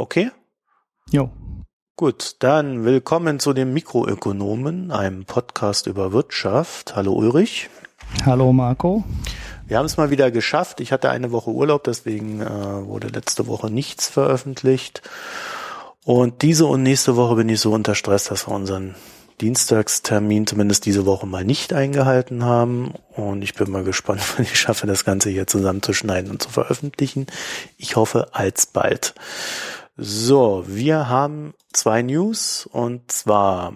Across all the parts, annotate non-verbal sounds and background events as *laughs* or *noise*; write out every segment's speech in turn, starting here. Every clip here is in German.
Okay? Jo. Gut, dann willkommen zu den Mikroökonomen, einem Podcast über Wirtschaft. Hallo Ulrich. Hallo Marco. Wir haben es mal wieder geschafft. Ich hatte eine Woche Urlaub, deswegen äh, wurde letzte Woche nichts veröffentlicht. Und diese und nächste Woche bin ich so unter Stress, dass wir unseren Dienstagstermin zumindest diese Woche mal nicht eingehalten haben. Und ich bin mal gespannt, wann *laughs* ich schaffe, das Ganze hier zusammenzuschneiden und zu veröffentlichen. Ich hoffe alsbald. So, wir haben zwei News und zwar,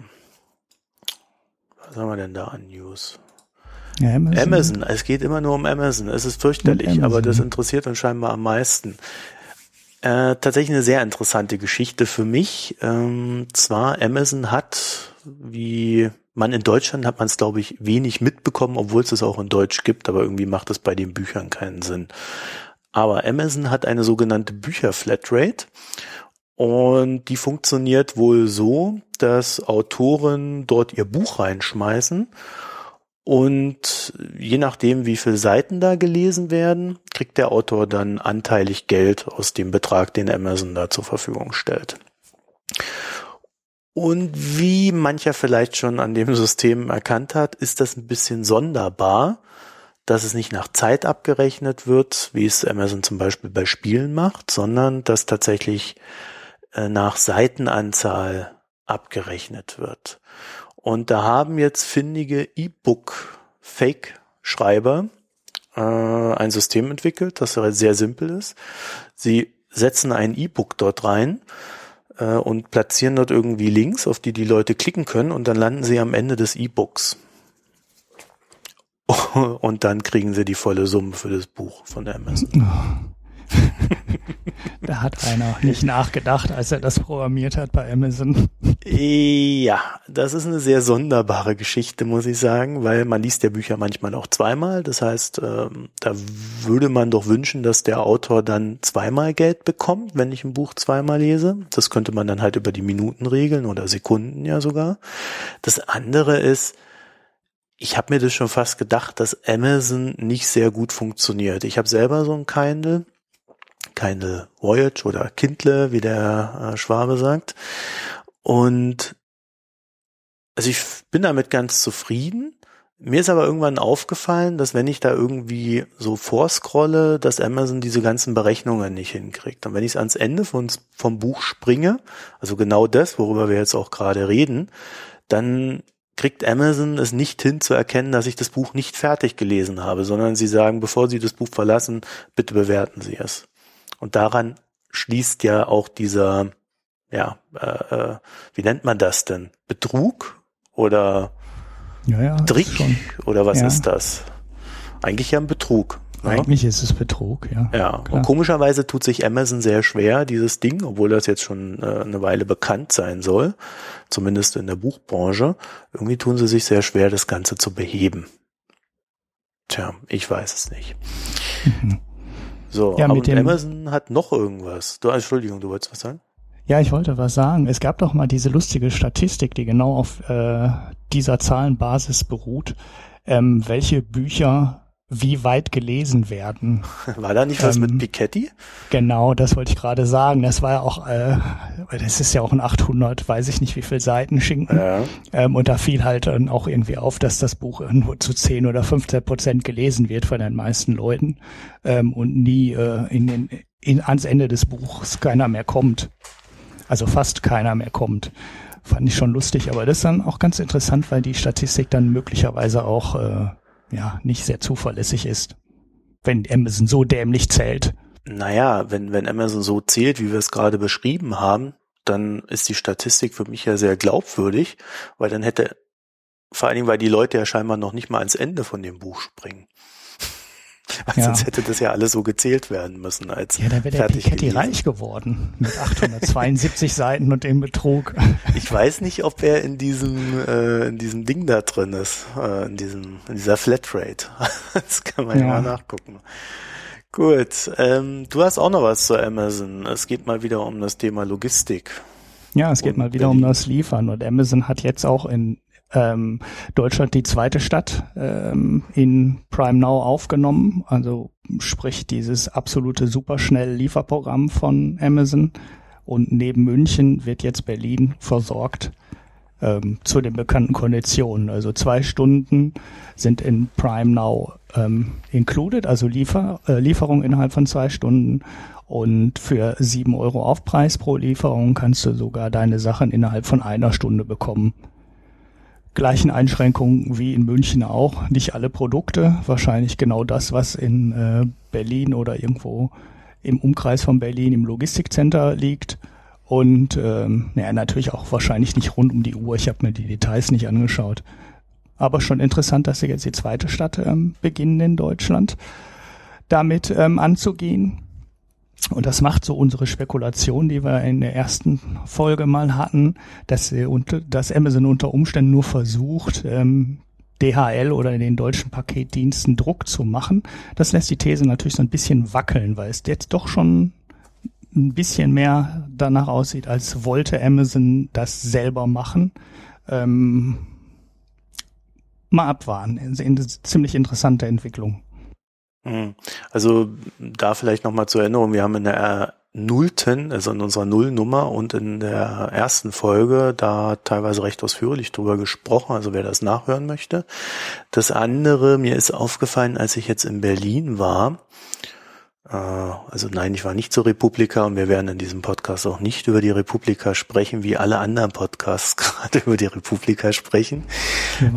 was haben wir denn da an News? Ja, Amazon. Amazon. Es geht immer nur um Amazon. Es ist fürchterlich, aber das interessiert uns scheinbar am meisten. Äh, tatsächlich eine sehr interessante Geschichte für mich. Ähm, zwar Amazon hat, wie man in Deutschland hat man es, glaube ich, wenig mitbekommen, obwohl es es auch in Deutsch gibt, aber irgendwie macht es bei den Büchern keinen Sinn. Aber Amazon hat eine sogenannte Bücher-Flatrate und die funktioniert wohl so, dass Autoren dort ihr Buch reinschmeißen und je nachdem, wie viele Seiten da gelesen werden, kriegt der Autor dann anteilig Geld aus dem Betrag, den Amazon da zur Verfügung stellt. Und wie mancher vielleicht schon an dem *laughs* System erkannt hat, ist das ein bisschen sonderbar, dass es nicht nach Zeit abgerechnet wird, wie es Amazon zum Beispiel bei Spielen macht, sondern dass tatsächlich äh, nach Seitenanzahl abgerechnet wird. Und da haben jetzt findige E-Book-Fake-Schreiber äh, ein System entwickelt, das sehr simpel ist. Sie setzen ein E-Book dort rein äh, und platzieren dort irgendwie Links, auf die die Leute klicken können und dann landen sie am Ende des E-Books. *laughs* Und dann kriegen sie die volle Summe für das Buch von Amazon. *laughs* Da hat einer nicht nachgedacht, als er das programmiert hat bei Amazon. Ja, das ist eine sehr sonderbare Geschichte, muss ich sagen, weil man liest ja Bücher manchmal auch zweimal. Das heißt, ähm, da würde man doch wünschen, dass der Autor dann zweimal Geld bekommt, wenn ich ein Buch zweimal lese. Das könnte man dann halt über die Minuten regeln oder Sekunden ja sogar. Das andere ist, ich habe mir das schon fast gedacht, dass Amazon nicht sehr gut funktioniert. Ich habe selber so ein Kindle keine Voyage oder Kindle, wie der äh, Schwabe sagt. Und also ich bin damit ganz zufrieden. Mir ist aber irgendwann aufgefallen, dass wenn ich da irgendwie so vorscrolle, dass Amazon diese ganzen Berechnungen nicht hinkriegt. Und wenn ich es ans Ende von, vom Buch springe, also genau das, worüber wir jetzt auch gerade reden, dann kriegt Amazon es nicht hin zu erkennen, dass ich das Buch nicht fertig gelesen habe, sondern sie sagen, bevor Sie das Buch verlassen, bitte bewerten Sie es. Und daran schließt ja auch dieser, ja, äh, äh, wie nennt man das denn? Betrug oder Ja, ja. Trick oder was Ja. ist das? Eigentlich ja ein Betrug. Eigentlich ist es Betrug, ja. Ja, Klar. und komischerweise tut sich Amazon sehr schwer, dieses Ding, obwohl das jetzt schon äh, eine Weile bekannt sein soll, zumindest in der Buchbranche. Irgendwie tun sie sich sehr schwer, das Ganze zu beheben. Tja, ich weiß es nicht. Mhm. So, Ja, aber Amazon hat noch irgendwas. Du, Entschuldigung, du wolltest was sagen? Ja, ich wollte was sagen. Es gab doch mal diese lustige Statistik, die genau auf äh, dieser Zahlenbasis beruht, ähm, welche Bücher wie weit gelesen werden. *laughs* War da nicht was Ähm, mit Piketty? Genau, das wollte ich gerade sagen. Das war ja auch, äh, das ist ja auch ein 800, weiß ich nicht wie viel Seiten Schinken. Ja. Ähm, und da fiel halt dann auch irgendwie auf, dass das Buch nur zu 10 oder 15 Prozent gelesen wird von den meisten Leuten ähm, und nie äh, in den, in, ans Ende des Buchs keiner mehr kommt. Also fast keiner mehr kommt. Fand ich schon lustig, aber das ist dann auch ganz interessant, weil die Statistik dann möglicherweise auch äh, ja nicht sehr zuverlässig ist, wenn Amazon so dämlich zählt. Naja, wenn, wenn Amazon so zählt, wie wir es gerade beschrieben haben, dann ist die Statistik für mich ja sehr glaubwürdig, weil dann hätte, vor allen Dingen, weil die Leute ja scheinbar noch nicht mal ans Ende von dem Buch springen. Weil *laughs* Ja. Sonst hätte das ja alles so gezählt werden müssen als Ja, da wäre der Piketty gelesen. reich geworden mit 872 *laughs* Seiten und dem Betrug. Ich weiß nicht, ob er in diesem, äh, in diesem Ding da drin ist, äh, in diesem, in dieser Flatrate. *laughs* Das kann man ja, Ja. mal nachgucken. Gut, ähm, du hast auch noch was zu Amazon. Es geht mal wieder um das Thema Logistik. Ja, es geht mal wieder um Berlin. das Liefern und Amazon hat jetzt auch in ähm, Deutschland die zweite Stadt ähm, in Prime Now aufgenommen, also sprich dieses absolute superschnell Lieferprogramm von Amazon Und neben München wird jetzt Berlin versorgt ähm, zu den bekannten Konditionen. Also zwei Stunden sind in Prime Now ähm, included, also Liefer, äh, Lieferung innerhalb von zwei Stunden. Und für sieben Euro Aufpreis pro Lieferung kannst du sogar deine Sachen innerhalb von einer Stunde bekommen. Gleichen Einschränkungen wie in München auch. Nicht alle Produkte, wahrscheinlich genau das, was in äh, Berlin oder irgendwo im Umkreis von Berlin im Logistikcenter liegt. Und ähm, ja, natürlich auch wahrscheinlich nicht rund um die Uhr. Ich habe mir die Details nicht angeschaut. Aber schon interessant, dass sie jetzt die zweite Stadt ähm, beginnen in Deutschland damit ähm, anzugehen. Und das macht so unsere Spekulation, die wir in der ersten Folge mal hatten, dass, sie unter, dass Amazon unter Umständen nur versucht, ähm, DHL oder den deutschen Paketdiensten Druck zu machen. Das lässt die These natürlich so ein bisschen wackeln, weil es jetzt doch schon ein bisschen mehr danach aussieht, als wollte Amazon das selber machen. Ähm, mal abwarten. Eine ziemlich interessante Entwicklung. Hm. Also da vielleicht nochmal zur Erinnerung, wir haben in der Nullten, also in unserer Nullnummer und in der ersten Folge da teilweise recht ausführlich drüber gesprochen, also wer das nachhören möchte. Das andere, mir ist aufgefallen, als ich jetzt in Berlin war, äh, also nein, ich war nicht zur Republika und wir werden in diesem Podcast auch nicht über die Republika sprechen, wie alle anderen Podcasts *laughs* gerade über die Republika sprechen.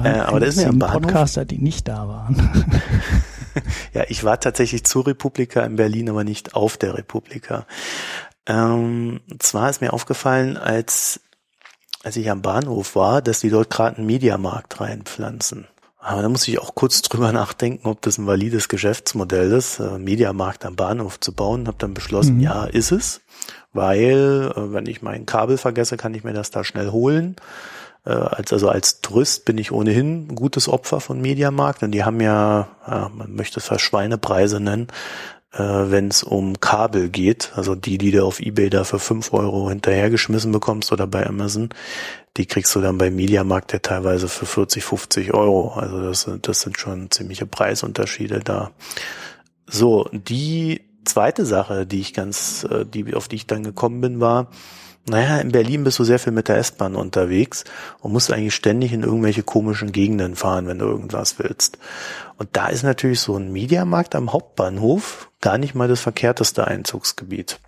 Äh, aber das ist mir am Bahnhof. Podcaster, die nicht da waren. *laughs* *laughs* ja, ich war tatsächlich zur Republika in Berlin, aber nicht auf der Republika. Ähm, zwar ist mir aufgefallen, als, als ich am Bahnhof war, dass die dort gerade einen Mediamarkt reinpflanzen. Aber da muss ich auch kurz *laughs* drüber nachdenken, ob das ein valides Geschäftsmodell ist, äh, Mediamarkt am Bahnhof zu bauen. Hab dann beschlossen, mhm. ja, ist es, weil äh, wenn ich mein Kabel vergesse, kann ich mir das da schnell holen. Äh, als, also als Tourist bin ich ohnehin ein gutes Opfer von Mediamarkt und die haben ja, ja man möchte es fast Schweinepreise nennen, äh, wenn es um Kabel geht. Also die, die du auf Ebay da für fünf Euro hinterhergeschmissen bekommst oder bei Amazon, die kriegst du dann bei Mediamarkt ja teilweise für 40, 50 Euro. Also das, das sind schon ziemliche Preisunterschiede da. So, die zweite Sache, die ich ganz, äh, die, auf die ich dann gekommen bin, war, naja, in Berlin bist du sehr viel mit der S-Bahn unterwegs und musst eigentlich ständig in irgendwelche komischen Gegenden fahren, wenn du irgendwas willst. Und da ist natürlich so ein Mediamarkt am Hauptbahnhof gar nicht mal das verkehrteste Einzugsgebiet,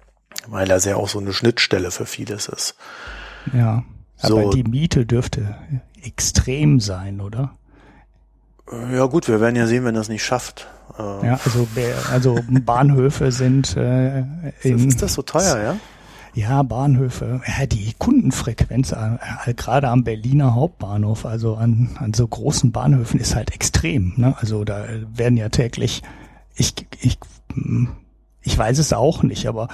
weil er sehr auch so eine Schnittstelle für vieles ist. Ja, so. aber die Miete dürfte extrem sein, oder? Ja gut, wir werden ja sehen, wenn das nicht schafft. Ja, also, also Bahnhöfe sind äh, in, Ist das so teuer, ja? Ja, Bahnhöfe. Ja, die Kundenfrequenz äh, gerade am Berliner Hauptbahnhof, also an, an so großen Bahnhöfen, ist halt extrem. Ne? Also da werden ja täglich, ich, ich, ich weiß es auch nicht, aber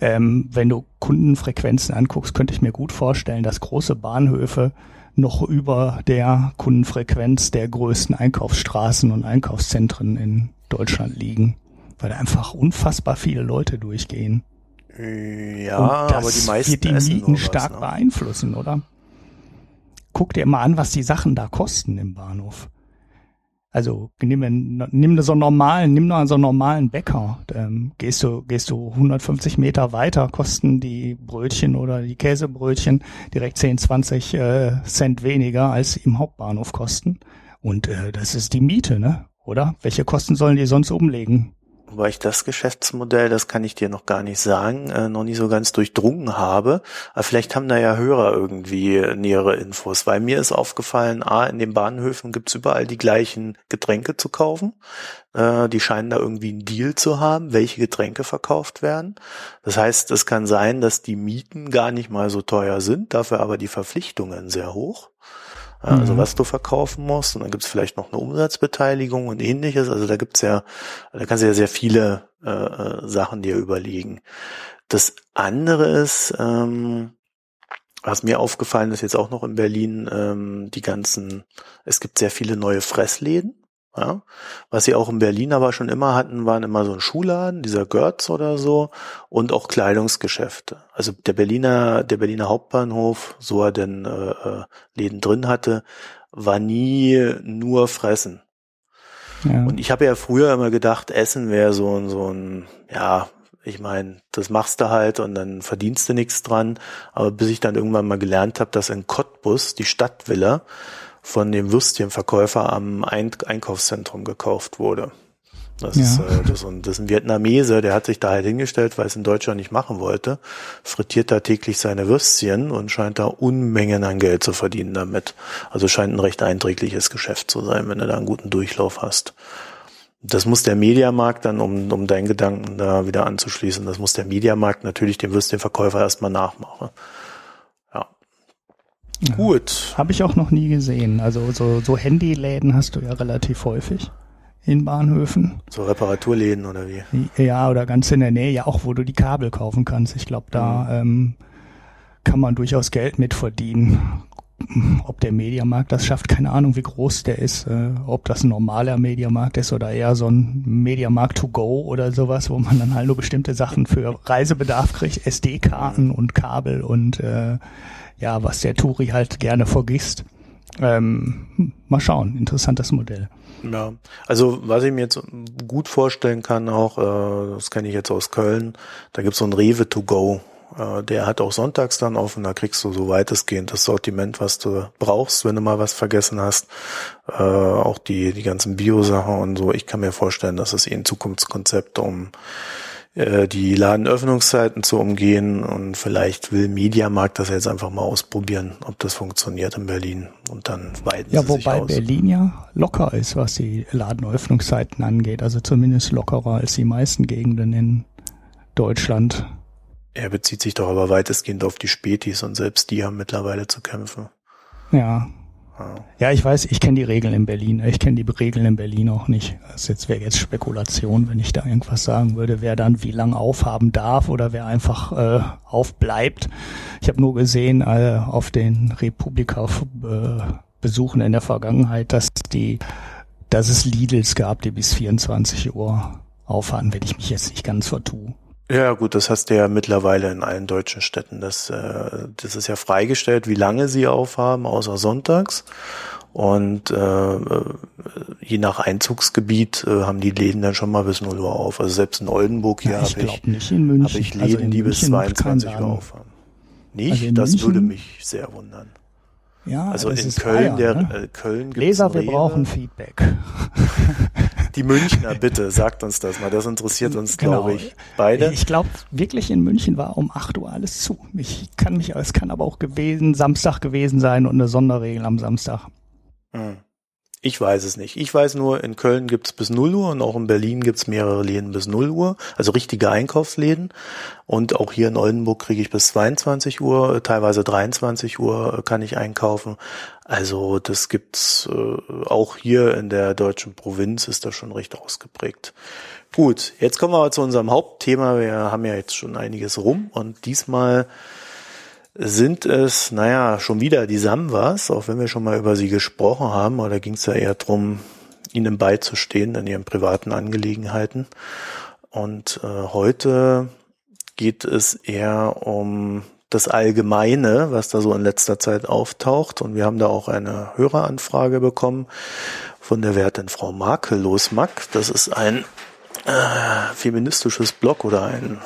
ähm, wenn du Kundenfrequenzen anguckst, könnte ich mir gut vorstellen, dass große Bahnhöfe noch über der Kundenfrequenz der größten Einkaufsstraßen und Einkaufszentren in Deutschland liegen, weil da einfach unfassbar viele Leute durchgehen. Ja, aber die meisten wird die Mieten stark ne? beeinflussen, oder? Guck dir mal an, was die Sachen da kosten im Bahnhof. Also nimm, nimm so einen normalen, nimm nur so einen normalen Bäcker. Ähm, gehst du gehst du 150 Meter weiter, kosten die Brötchen oder die Käsebrötchen direkt 10, 20 äh, Cent weniger als sie im Hauptbahnhof kosten. Und äh, das ist die Miete, ne? Oder? Welche Kosten sollen die sonst umlegen? Wobei ich das Geschäftsmodell, das kann ich dir noch gar nicht sagen, äh, noch nicht so ganz durchdrungen habe. Aber vielleicht haben da ja Hörer irgendwie nähere Infos, weil mir ist aufgefallen, a, in den Bahnhöfen gibt's überall die gleichen Getränke zu kaufen. Äh, die scheinen da irgendwie einen Deal zu haben, welche Getränke verkauft werden. Das heißt, es kann sein, dass die Mieten gar nicht mal so teuer sind, dafür aber die Verpflichtungen sehr hoch also mhm. was du verkaufen musst. Und dann gibt's vielleicht noch eine Umsatzbeteiligung und ähnliches. Also da gibt's ja, da kannst du ja sehr viele äh, äh, Sachen dir überlegen. Das andere ist, ähm, was mir aufgefallen ist jetzt auch noch in Berlin, ähm, die ganzen, es gibt sehr viele neue Fressläden. Ja? Was sie auch in Berlin aber schon immer hatten, waren immer so ein Schuhladen, dieser Götz oder so, und auch Kleidungsgeschäfte. Also der Berliner, der Berliner Hauptbahnhof, so er denn äh, äh, Läden drin hatte, war nie nur Fressen. Ja. Und ich habe ja früher immer gedacht, Essen wäre so, so ein, ja, Ich meine, das machst du halt und dann verdienst du nichts dran. Aber bis ich dann irgendwann mal gelernt habe, dass in Cottbus die Stadtvilla von dem Würstchenverkäufer am Einkaufszentrum gekauft wurde. Das, ja. ist, äh, das, das ist ein Vietnamese, der hat sich da halt hingestellt, weil es in Deutschland nicht machen wollte, frittiert da täglich seine Würstchen und scheint da Unmengen an Geld zu verdienen damit. Also scheint ein recht einträgliches Geschäft zu sein, wenn du da einen guten Durchlauf hast. Das muss der Mediamarkt dann, um, um deinen Gedanken da wieder anzuschließen, das muss der Mediamarkt natürlich dem Würstchenverkäufer erstmal nachmachen. Gut. Habe ich auch noch nie gesehen. Also so, so Handyläden hast du ja relativ häufig in Bahnhöfen. So Reparaturläden oder wie? Ja, oder ganz in der Nähe, ja auch, wo du die Kabel kaufen kannst. Ich glaube, da mhm. ähm, kann man durchaus Geld mit verdienen. Ob der Mediamarkt das schafft, keine Ahnung, wie groß der ist. Äh, ob das ein normaler Mediamarkt ist oder eher so ein Mediamarkt to go oder sowas, wo man dann halt nur bestimmte Sachen für Reisebedarf kriegt, SD-Karten und Kabel und äh, ja, was der Touri halt gerne vergisst. Ähm, hm, mal schauen, interessantes Modell. Ja, also was ich mir jetzt gut vorstellen kann, auch, äh, das kenne ich jetzt aus Köln, da gibt's so ein Rewe to go. Äh, der hat auch sonntags dann offen, da kriegst du so weitestgehend das Sortiment, was du brauchst, wenn du mal was vergessen hast. Äh, auch die, die ganzen Bio-Sachen und so. Ich kann mir vorstellen, dass es eh ein Zukunftskonzept um äh, die Ladenöffnungszeiten zu umgehen und vielleicht will Mediamarkt das jetzt einfach mal ausprobieren, ob das funktioniert in Berlin und dann weiten ja, sie sich aus. Ja, wobei Berlin ja locker ist, was die Ladenöffnungszeiten angeht, also zumindest lockerer als die meisten Gegenden in Deutschland. Er bezieht sich doch aber weitestgehend auf die Spätis und selbst die haben mittlerweile zu kämpfen. Ja, ja, ich weiß, ich kenne die Regeln in Berlin. Ich kenne die Regeln in Berlin auch nicht. Das jetzt wäre jetzt Spekulation, wenn ich da irgendwas sagen würde, wer dann wie lange aufhaben darf oder wer einfach äh, aufbleibt. Ich habe nur gesehen äh, auf den Republika-Besuchen äh, in der Vergangenheit, dass die, dass es Lidls gab, die bis 24 Uhr aufhaben, wenn ich mich jetzt nicht ganz vertue. Ja, gut, das hast du ja mittlerweile in allen deutschen Städten. Das, äh, das ist ja freigestellt, wie lange sie aufhaben, außer sonntags. Und äh, je nach Einzugsgebiet äh, haben die Läden dann schon mal bis 0 Uhr auf. Also selbst in Oldenburg hier habe ich, nicht in München. hab ich also Läden, also die bis 22 Uhr aufhaben. Nicht? Also das München, würde mich sehr wundern. Ja, also in Köln, Bayern, der ne? äh, Köln gibt's Leser, wir brauchen Feedback. *laughs* Die Münchner, bitte, sagt uns das mal. Das interessiert uns, genau. glaube ich, beide. Ich glaube, wirklich in München war um 8 Uhr alles zu. Ich kann mich, es kann aber auch gewesen, Samstag gewesen sein und eine Sonderregel am Samstag. Hm. Ich weiß es nicht. Ich weiß nur, in Köln gibt's bis 0 Uhr und auch in Berlin gibt's mehrere Läden bis 0 Uhr, also richtige Einkaufsläden. Und auch hier in Oldenburg kriege ich bis 22 Uhr, teilweise 23 Uhr kann ich einkaufen. Also das gibt's äh, auch hier in der deutschen Provinz, ist das schon recht ausgeprägt. Gut, jetzt kommen wir aber zu unserem Hauptthema. Wir haben ja jetzt schon einiges rum und diesmal sind es, naja, schon wieder die Samwas, auch wenn wir schon mal über sie gesprochen haben, aber da ging es ja eher drum, ihnen beizustehen in ihren privaten Angelegenheiten. Und äh, heute geht es eher um das Allgemeine, was da so in letzter Zeit auftaucht. Und wir haben da auch eine Höreranfrage bekommen von der werten Frau Makellos Mack. Das ist ein äh, feministisches Blog oder ein,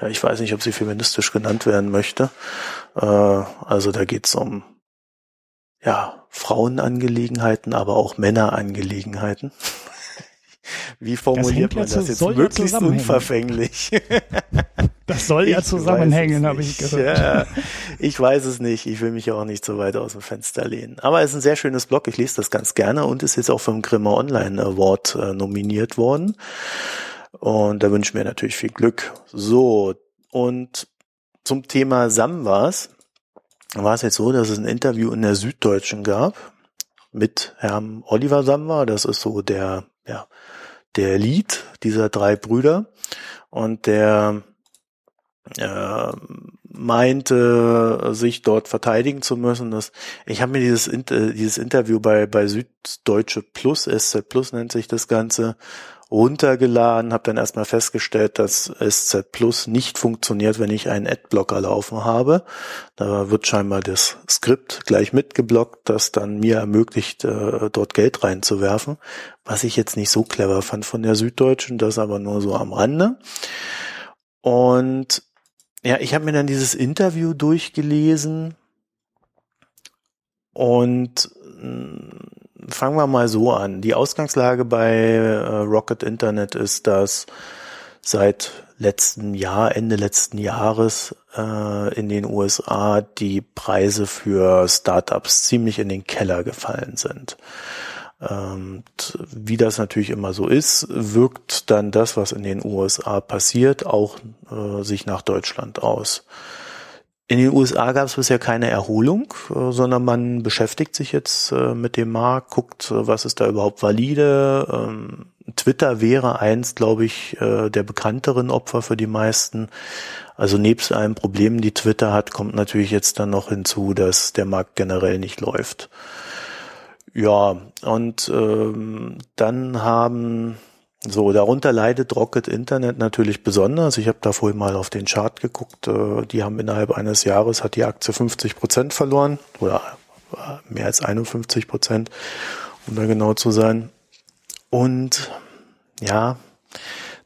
ja, ich weiß nicht, ob sie feministisch genannt werden möchte. Äh, also da geht's um ja, Frauenangelegenheiten, aber auch Männerangelegenheiten. *laughs* Wie formuliert man das jetzt möglichst unverfänglich? *laughs* Das soll ja zusammenhängen, habe ich gehört. Ja, ich weiß es nicht. Ich will mich ja auch nicht so weit aus dem Fenster lehnen. Aber es ist ein sehr schönes Blog. Ich lese das ganz gerne und ist jetzt auch vom Grimme Online Award äh, nominiert worden. Und da wünsche ich mir natürlich viel Glück. So, und zum Thema Samwas war es jetzt so, dass es ein Interview in der Süddeutschen gab mit Herrn Oliver Samwa. Das ist so der, ja, der Lied dieser drei Brüder. Und der äh, meinte, sich dort verteidigen zu müssen. Das, ich habe mir dieses, dieses Interview bei, bei Süddeutsche Plus, SZ Plus nennt sich das Ganze, runtergeladen, habe dann erstmal festgestellt, dass SZ Plus nicht funktioniert, wenn ich einen Adblocker laufen habe. Da wird scheinbar das Skript gleich mitgeblockt, das dann mir ermöglicht, äh, dort Geld reinzuwerfen, was ich jetzt nicht so clever fand von der Süddeutschen, das aber nur so am Rande. Und ja, ich habe mir dann dieses Interview durchgelesen und mh, fangen wir mal so an. Die Ausgangslage bei äh, Rocket Internet ist, dass seit letzten Jahr, Ende letzten Jahres äh, in den USA die Preise für Startups ziemlich in den Keller gefallen sind. Ähm, wie das natürlich immer so ist, wirkt dann das, was in den USA passiert, auch äh, sich nach Deutschland aus. In den USA gab es bisher keine Erholung, äh, sondern man beschäftigt sich jetzt äh, mit dem Markt, guckt, äh, was ist da überhaupt valide. Ähm, Twitter wäre eins, glaube ich, äh, der bekannteren Opfer für die meisten. Also nebst allen Problemen, die Twitter hat, kommt natürlich jetzt dann noch hinzu, dass der Markt generell nicht läuft. Ja, und ähm, dann haben so, darunter leidet Rocket Internet natürlich besonders. Ich habe da vorhin mal auf den Chart geguckt. Äh, die haben innerhalb eines Jahres hat die Aktie 50 Prozent verloren oder äh, mehr als 51 Prozent, um da genau zu sein. Und ja,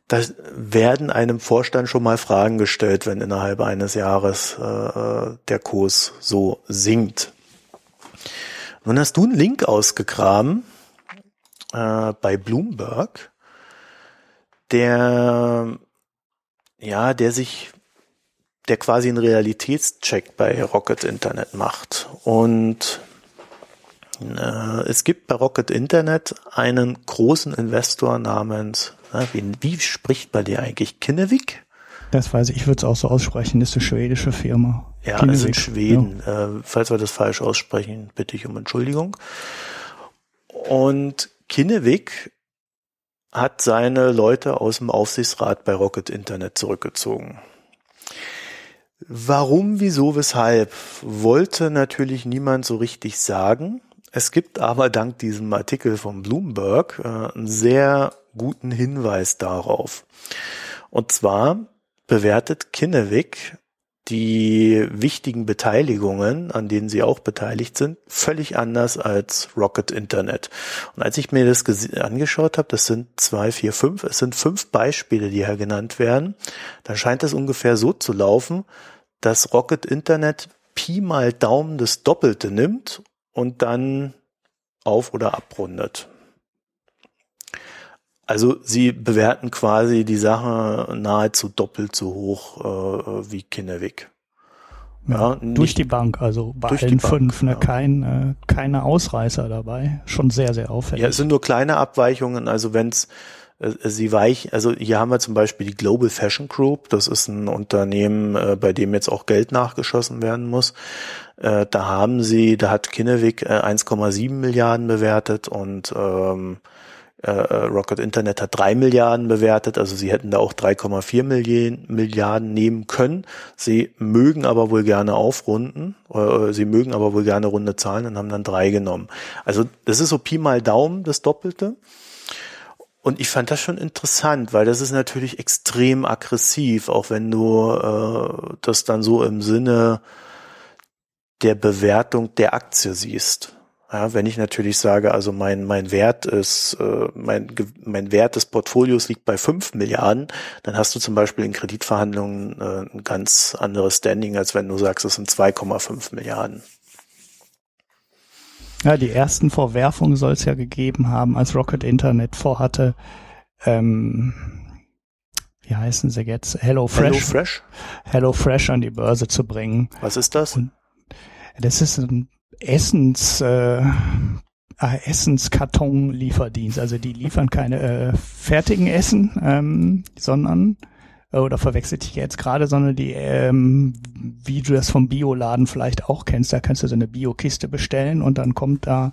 da werden einem Vorstand schon mal Fragen gestellt, wenn innerhalb eines Jahres äh, der Kurs so sinkt. Nun hast du einen Link ausgegraben äh, bei Bloomberg, der ja, der sich, der quasi einen Realitätscheck bei Rocket Internet macht. Und äh, es gibt bei Rocket Internet einen großen Investor namens, äh, wie, wie spricht bei dir eigentlich Kinnevik? Das weiß ich, ich würde es auch so aussprechen, das ist eine schwedische Firma. Ja, Kinnevik. also in Schweden. Ja. Äh, falls wir das falsch aussprechen, bitte ich um Entschuldigung. Und Kinnevik hat seine Leute aus dem Aufsichtsrat bei Rocket Internet zurückgezogen. Warum, wieso, weshalb, wollte natürlich niemand so richtig sagen. Es gibt aber dank diesem Artikel von Bloomberg äh, einen sehr guten Hinweis darauf. Und zwar bewertet Kinnevik die wichtigen Beteiligungen, an denen sie auch beteiligt sind, völlig anders als Rocket Internet. Und als ich mir das angeschaut habe, das sind zwei, vier, fünf, es sind fünf Beispiele, die hier genannt werden, dann scheint es ungefähr so zu laufen, dass Rocket Internet Pi mal Daumen das Doppelte nimmt und dann auf oder abrundet. Also sie bewerten quasi die Sache nahezu doppelt so hoch äh, wie Kinnevik. Ja, ja durch die Bank, also bei allen fünf, ne, ja. kein, äh, keine Ausreißer dabei. Schon sehr, sehr auffällig. Ja, es sind nur kleine Abweichungen, also wenn's äh, sie weich, also hier haben wir zum Beispiel die Global Fashion Group, das ist ein Unternehmen, äh, bei dem jetzt auch Geld nachgeschossen werden muss. Äh, da haben sie, da hat Kinnevik äh, 1,7 Milliarden bewertet und ähm, äh, äh, Rocket Internet hat drei Milliarden bewertet, also sie hätten da auch 3,4 Milliarden, Milliarden nehmen können. Sie mögen aber wohl gerne aufrunden, äh, sie mögen aber wohl gerne runde Zahlen und haben dann drei genommen. Also das ist so Pi mal Daumen, das Doppelte. Und ich fand das schon interessant, weil das ist natürlich extrem aggressiv, auch wenn du äh, das dann so im Sinne der Bewertung der Aktie siehst. Ja, wenn ich natürlich sage, also mein, mein Wert ist, äh, mein, mein Wert des Portfolios liegt bei fünf Milliarden, dann hast du zum Beispiel in Kreditverhandlungen äh, ein ganz anderes Standing, als wenn du sagst, es sind 2,5 Milliarden. Ja, die ersten Vorwerfungen soll es ja gegeben haben, als Rocket Internet vorhatte, ähm, wie heißen sie jetzt? Hello Fresh. Hello Fresh? Hello Fresh an die Börse zu bringen. Was ist das? Und das ist ein Essens, äh, äh, Essenskarton-Lieferdienst. Also die liefern keine äh, fertigen Essen, ähm, sondern äh, oder verwechselt ich jetzt gerade, sondern die, ähm, wie du das vom Bioladen vielleicht auch kennst, da kannst du so eine Biokiste bestellen und dann kommt da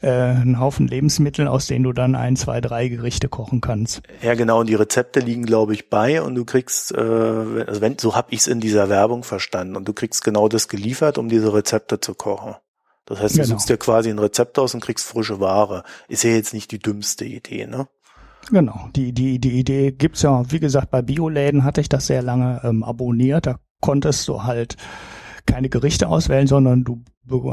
äh, ein Haufen Lebensmittel, aus denen du dann ein, zwei, drei Gerichte kochen kannst. Ja, genau. Und die Rezepte liegen, glaube ich, bei und du kriegst, äh, also wenn, so habe ich es in dieser Werbung verstanden. Und du kriegst genau das geliefert, um diese Rezepte zu kochen. Das heißt, du genau. suchst dir quasi ein Rezept aus und kriegst frische Ware. Ist ja jetzt nicht die dümmste Idee, ne? Genau, die, die, die Idee gibt's ja, wie gesagt, bei Bioläden hatte ich das sehr lange ähm, abonniert. Da konntest du halt keine Gerichte auswählen, sondern du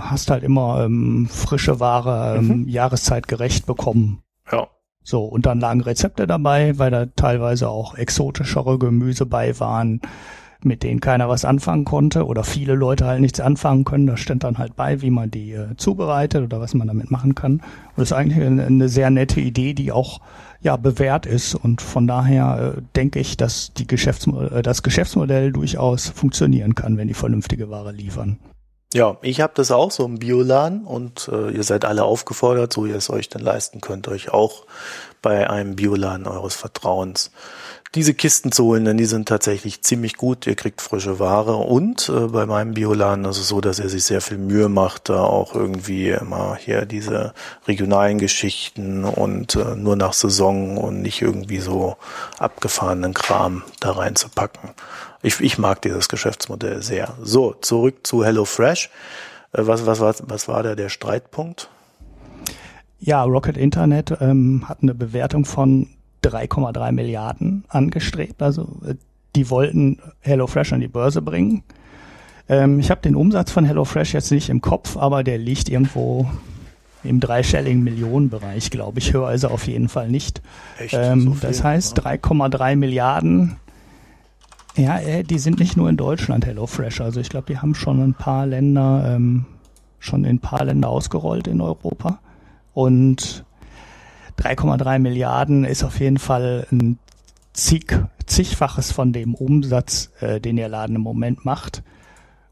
hast halt immer ähm, frische Ware ähm, mhm. jahreszeitgerecht bekommen. Ja. So, und dann lagen Rezepte dabei, weil da teilweise auch exotischere Gemüse bei waren, mit denen keiner was anfangen konnte oder viele Leute halt nichts anfangen können. Da stand dann halt bei, wie man die äh, zubereitet oder was man damit machen kann. Und das ist eigentlich eine, eine sehr nette Idee, die auch ja bewährt ist. Und von daher äh, denke ich, dass die Geschäftsmo äh, das Geschäftsmodell durchaus funktionieren kann, wenn die vernünftige Ware liefern. Ja, ich habe das auch so im Bioladen und äh, ihr seid alle aufgefordert, so ihr es euch dann leisten könnt, euch auch bei einem Bioladen eures Vertrauens diese Kisten zu holen, denn die sind tatsächlich ziemlich gut. Ihr kriegt frische Ware und äh, bei meinem Bioladen ist es so, dass er sich sehr viel Mühe macht, da auch irgendwie immer hier diese regionalen Geschichten und äh, nur nach Saison und nicht irgendwie so abgefahrenen Kram da reinzupacken. Ich, ich mag dieses Geschäftsmodell sehr. So, zurück zu HelloFresh. Äh, was, was, was, was war da der Streitpunkt? Ja, Rocket Internet ähm, hat eine Bewertung von 3,3 Milliarden angestrebt. Also äh, die wollten HelloFresh an die Börse bringen. Ähm, ich habe den Umsatz von HelloFresh jetzt nicht im Kopf, aber der liegt irgendwo im dreistelligen Millionenbereich, glaube ich. Höher ist er auf jeden Fall nicht. Echt? Ähm, so das heißt 3,3 Milliarden. Ja, äh, die sind nicht nur in Deutschland HelloFresh. Also ich glaube, die haben schon ein paar Länder, ähm, schon in ein paar Länder ausgerollt in Europa. Und 3,3 Milliarden ist auf jeden Fall ein zig, zigfaches von dem Umsatz, äh, den der Laden im Moment macht.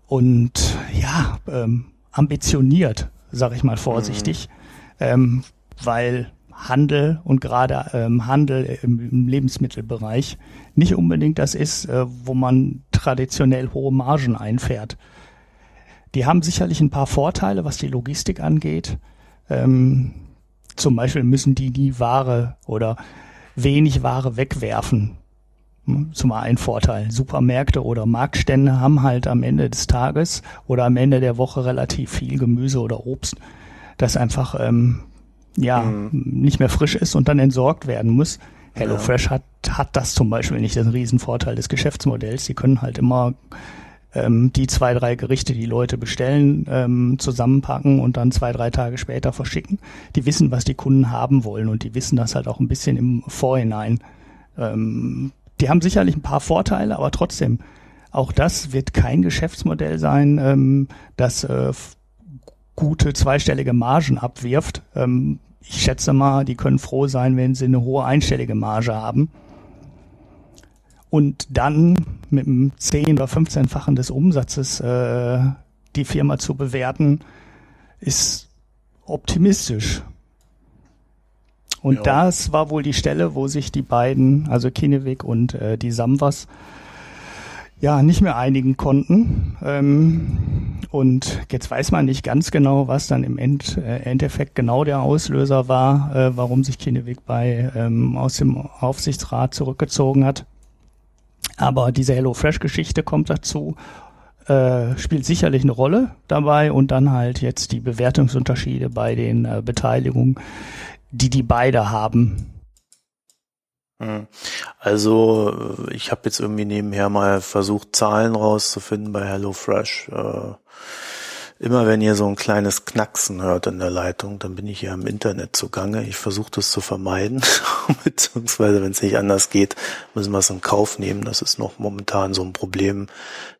Und ja, ähm, ambitioniert, sage ich mal vorsichtig, mhm. ähm, weil Handel und gerade ähm, Handel im, im, Lebensmittelbereich nicht unbedingt das ist, äh, wo man traditionell hohe Margen einfährt. Die haben sicherlich ein paar Vorteile, was die Logistik angeht. Ähm, zum Beispiel müssen die die Ware oder wenig Ware wegwerfen. Hm, zum einen Vorteil. Supermärkte oder Marktstände haben halt am Ende des Tages oder am Ende der Woche relativ viel Gemüse oder Obst, das einfach ähm, ja mhm. nicht mehr frisch ist und dann entsorgt werden muss. HelloFresh ja. hat, hat das zum Beispiel nicht, das ist ein Riesenvorteil des Geschäftsmodells. Sie können halt immer ähm, die zwei, drei Gerichte, die Leute bestellen, ähm, zusammenpacken und dann zwei, drei Tage später verschicken. Die wissen, was die Kunden haben wollen und die wissen das halt auch ein bisschen im Vorhinein. Ähm, die haben sicherlich ein paar Vorteile, aber trotzdem, auch das wird kein Geschäftsmodell sein, ähm, das äh, gute zweistellige Margen abwirft. Ähm, ich schätze mal, die können froh sein, wenn sie eine hohe einstellige Marge haben und dann mit einem 10 oder 15-fachen des Umsatzes äh, die Firma zu bewerten, ist optimistisch. Und ja. das war wohl die Stelle, wo sich die beiden, also Kinevik und äh, die Samwas, ja, nicht mehr einigen konnten. Ähm, und jetzt weiß man nicht ganz genau, was dann im End, äh, Endeffekt genau der Auslöser war, äh, warum sich Kinevik bei ähm, aus dem Aufsichtsrat zurückgezogen hat. Aber diese HelloFresh-Geschichte kommt dazu, äh, spielt sicherlich eine Rolle dabei und dann halt jetzt die Bewertungsunterschiede bei den äh, Beteiligungen, die die beide haben. Hm. Also ich habe jetzt irgendwie nebenher mal versucht, Zahlen rauszufinden bei HelloFresh. Äh, Immer wenn ihr so ein kleines Knacksen hört in der Leitung, dann bin ich hier im Internet zugange. Ich versuche das zu vermeiden, *laughs* beziehungsweise wenn es nicht anders geht, müssen wir es in Kauf nehmen. Das ist noch momentan so ein Problem,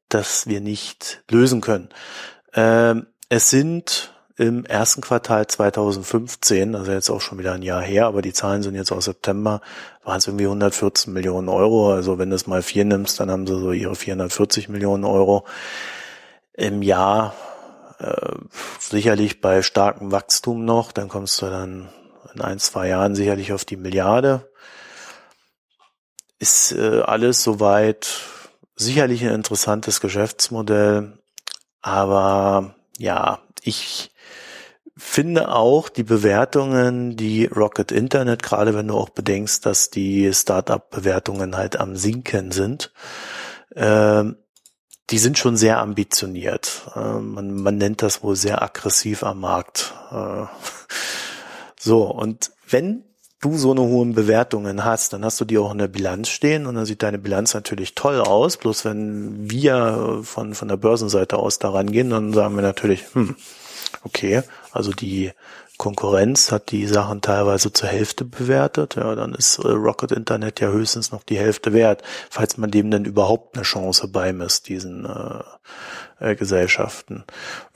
das wir nicht lösen können. Ähm, es sind im ersten Quartal 2015, also jetzt auch schon wieder ein Jahr her, aber die Zahlen sind jetzt aus September, waren es irgendwie 114 Millionen Euro. Also wenn du es mal vier nimmst, dann haben sie so ihre 440 Millionen Euro im Jahr äh, sicherlich bei starkem Wachstum noch, dann kommst du dann in ein, zwei Jahren sicherlich auf die Milliarde. Ist äh, alles soweit sicherlich ein interessantes Geschäftsmodell, aber ja, ich finde auch die Bewertungen, die Rocket Internet, gerade wenn du auch bedenkst, dass die Startup-Bewertungen halt am Sinken sind, äh, die sind schon sehr ambitioniert. Äh, man, man nennt das wohl sehr aggressiv am Markt. Äh, *laughs* so, und wenn du so eine hohen Bewertungen hast, dann hast du die auch in der Bilanz stehen und dann sieht deine Bilanz natürlich toll aus. Bloß wenn wir von, von der Börsenseite aus daran gehen, dann sagen wir natürlich, hm, okay, also die Konkurrenz hat die Sachen teilweise zur Hälfte bewertet. Ja, dann ist äh, Rocket Internet ja höchstens noch die Hälfte wert, falls man dem denn überhaupt eine Chance beimisst, diesen äh, äh, Gesellschaften.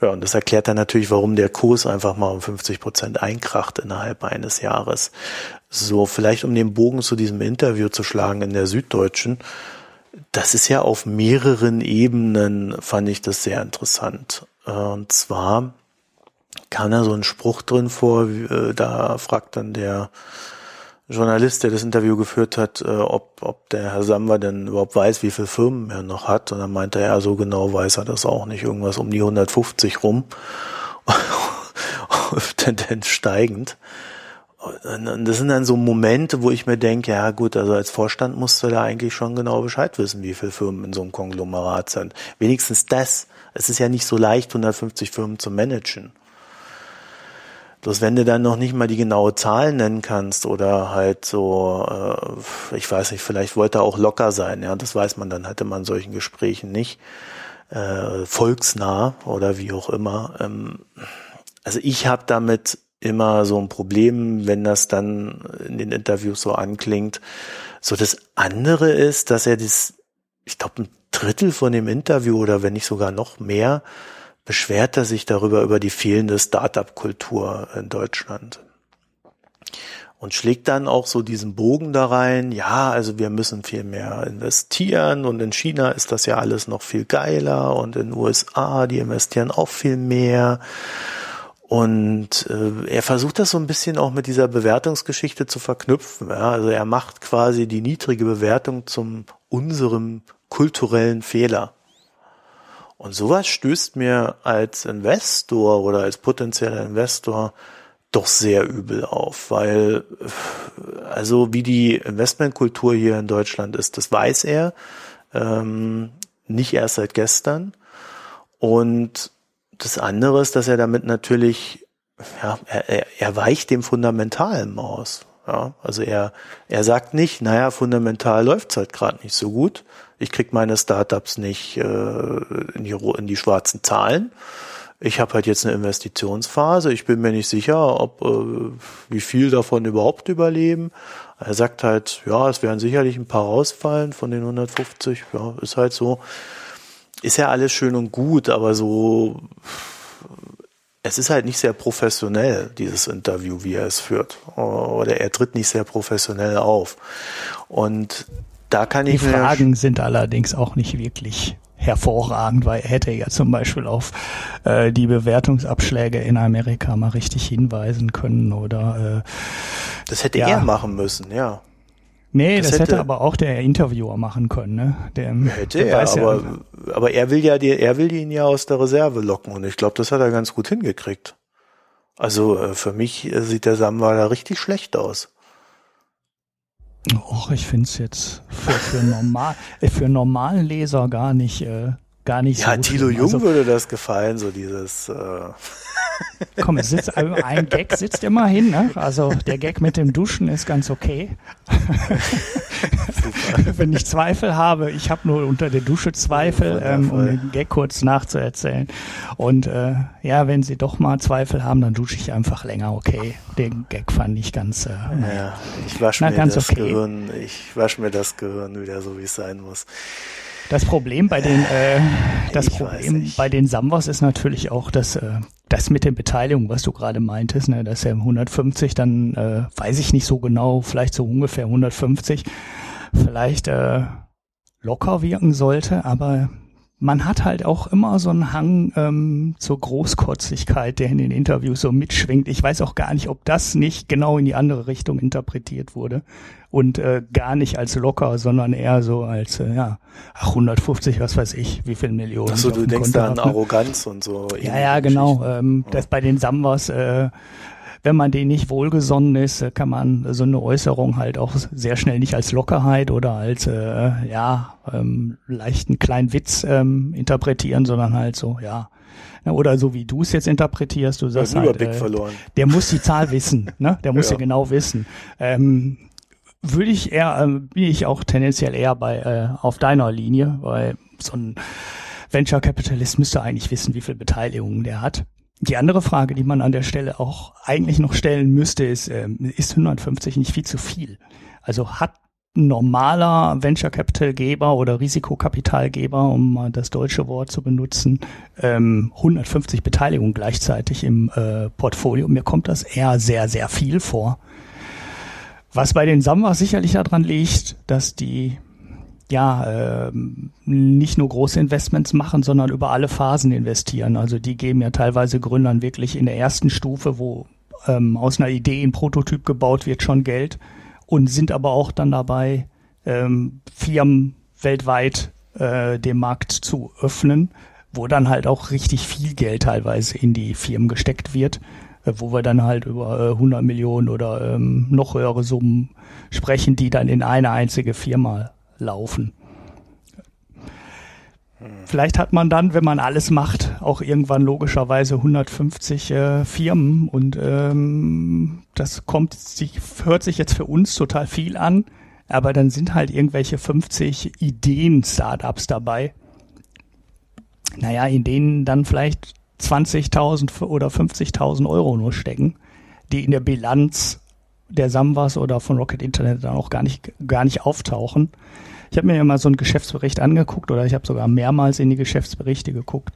Ja, und das erklärt dann natürlich, warum der Kurs einfach mal um 50 Prozent einkracht innerhalb eines Jahres. So, vielleicht um den Bogen zu diesem Interview zu schlagen in der Süddeutschen. Das ist ja auf mehreren Ebenen, fand ich das sehr interessant. Äh, und zwar kam da so ein Spruch drin vor, äh, da fragt dann der Journalist, der das Interview geführt hat, äh, ob, ob der Herr Samba denn überhaupt weiß, wie viele Firmen er noch hat. Und dann meinte er, ja, so genau weiß er das auch nicht. Irgendwas um die 150 rum. *laughs* Tendenz steigend. Und das sind dann so Momente, wo ich mir denke, ja gut, also als Vorstand musst du da eigentlich schon genau Bescheid wissen, wie viele Firmen in so einem Konglomerat sind. Wenigstens das. Es ist ja nicht so leicht, 150 Firmen zu managen. Bloß wenn du dann noch nicht mal die genaue Zahl nennen kannst oder halt so, äh, ich weiß nicht, vielleicht wollte er auch locker sein, ja, das weiß man dann, hatte man solchen Gesprächen nicht. Äh, volksnah oder wie auch immer. Ähm, also ich habe damit immer so ein Problem, wenn das dann in den Interviews so anklingt. So das andere ist, dass er das, ich glaube, ein Drittel von dem Interview oder wenn nicht sogar noch mehr, beschwert er sich darüber über die fehlende Startup-Kultur in Deutschland. Und schlägt dann auch so diesen Bogen da rein, ja, also wir müssen viel mehr investieren und in China ist das ja alles noch viel geiler und in den USA, die investieren auch viel mehr. Und äh, er versucht das so ein bisschen auch mit dieser Bewertungsgeschichte zu verknüpfen. Ja? Also er macht quasi die niedrige Bewertung zum unserem kulturellen Fehler. Und sowas stößt mir als Investor oder als potenzieller Investor doch sehr übel auf, weil also wie die Investmentkultur hier in Deutschland ist, das weiß er, ähm, nicht erst seit gestern. Und das andere ist, dass er damit natürlich, ja, er, er weicht dem Fundamentalen aus. Ja, also er, er sagt nicht, naja, fundamental läuft's halt gerade nicht so gut. Ich krieg meine Startups nicht äh, in, die, in die schwarzen Zahlen. Ich habe halt jetzt eine Investitionsphase. Ich bin mir nicht sicher, ob äh, wie viel davon überhaupt überleben. Er sagt halt, ja, es werden sicherlich ein paar rausfallen von den 150. Ja, ist halt so. Ist ja alles schön und gut, aber so es ist halt nicht sehr professionell, dieses Interview, wie er es führt. Oder er tritt nicht sehr professionell auf. Und da kann ich Die Fragen sind allerdings auch nicht wirklich hervorragend, weil er hätte ja zum Beispiel auf äh, die Bewertungsabschläge in Amerika mal richtig hinweisen können oder äh, das hätte ja. er machen müssen, ja. Nee, das, das hätte, hätte, aber auch der Interviewer machen können, ne? Der, hätte der er, aber, ja, aber er will ja die, er will ihn ja aus der Reserve locken und ich glaube, das hat er ganz gut hingekriegt. Also äh, für mich äh, sieht der Samba da richtig schlecht aus. Och, ich finde es jetzt für, für normal äh, für normalen Leser gar nicht äh, gar nicht ja, so. Ja, Tilo Jung also, würde das gefallen, so dieses. Äh Komm, es sitzt, ein Gag sitzt immerhin, ne? Also der Gag mit dem Duschen ist ganz okay. Wenn ich Zweifel habe, ich habe nur unter der Dusche Zweifel, ähm, um den Gag kurz nachzuerzählen. Und äh, ja, wenn Sie doch mal Zweifel haben, dann dusche ich einfach länger, okay. Den Gag fand ich ganz. Äh, ja, ich wasche mir das okay. Gehirn, ich wasche mir das Gehirn wieder so, wie es sein muss. Das Problem bei den äh, das ich Problem bei den Sambos ist natürlich auch, dass äh, das mit den Beteiligungen, was du gerade meintest, ne, dass er 150 dann äh, weiß ich nicht so genau, vielleicht so ungefähr 150 vielleicht äh, locker wirken sollte, aber man hat halt auch immer so einen Hang ähm, zur Großkotzigkeit, der in den Interviews so mitschwingt. Ich weiß auch gar nicht, ob das nicht genau in die andere Richtung interpretiert wurde und äh, gar nicht als locker, sondern eher so als äh, ja, ach 150, was weiß ich, wie viel Millionen. Ach so, du denkst da an ne? Arroganz und so. Ja, ja, genau. Ähm, ja. Das bei den Sambas äh, wenn man denen nicht wohlgesonnen ist, kann man so eine Äußerung halt auch sehr schnell nicht als Lockerheit oder als äh, ja ähm, leichten kleinen Witz ähm, interpretieren, sondern halt so ja oder so wie du es jetzt interpretierst, du sagst halt, äh, der muss die Zahl wissen, ne? Der muss *laughs* ja, ja genau wissen. Ähm, würde ich eher, äh, bin ich auch tendenziell eher bei äh, auf deiner Linie, weil so ein Venture Capitalist müsste eigentlich wissen, wie viel Beteiligungen der hat. Die andere Frage, die man an der Stelle auch eigentlich noch stellen müsste, ist, ähm, ist 150 nicht viel zu viel? Also hat ein normaler Venture Capital Geber oder Risikokapitalgeber, um mal das deutsche Wort zu benutzen, ähm, 150 Beteiligungen gleichzeitig im äh, Portfolio. Mir kommt das eher sehr, sehr viel vor. Was bei den Samwas sicherlich daran liegt, dass die ja, äh, nicht nur große Investments machen, sondern über alle Phasen investieren. Also die geben ja teilweise Gründern wirklich in der ersten Stufe, wo ähm, aus einer Idee ein Prototyp gebaut wird, schon Geld und sind aber auch dann dabei, ähm, Firmen weltweit äh, den Markt zu öffnen, wo dann halt auch richtig viel Geld teilweise in die Firmen gesteckt wird, äh, wo wir dann halt über äh, 100 Millionen oder ähm, noch höhere Summen sprechen, die dann in eine einzige Firma laufen. Vielleicht hat man dann, wenn man alles macht, auch irgendwann logischerweise 150 äh, Firmen und ähm, das kommt, sich, hört sich jetzt für uns total viel an, aber dann sind halt irgendwelche 50 Ideen-Startups dabei. Naja, in denen dann vielleicht 20.000 oder 50.000 Euro nur stecken, die in der Bilanz der Samwas oder von Rocket Internet dann auch gar nicht, gar nicht auftauchen. Ich habe mir ja mal so einen Geschäftsbericht angeguckt oder ich habe sogar mehrmals in die Geschäftsberichte geguckt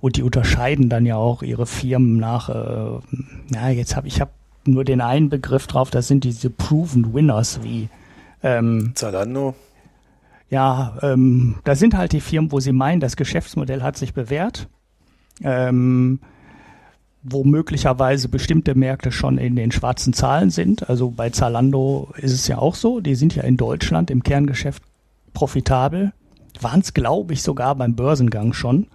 und die unterscheiden dann ja auch ihre Firmen nach, äh, ja, jetzt habe ich hab nur den einen Begriff drauf, das sind diese Proven Winners wie ähm, Zalando. Ja, ähm, da sind halt die Firmen, wo sie meinen, das Geschäftsmodell hat sich bewährt. Ähm, wo möglicherweise bestimmte Märkte schon in den schwarzen Zahlen sind. Also bei Zalando ist es ja auch so, die sind ja in Deutschland im Kerngeschäft profitabel, waren es, glaube ich, sogar beim Börsengang schon.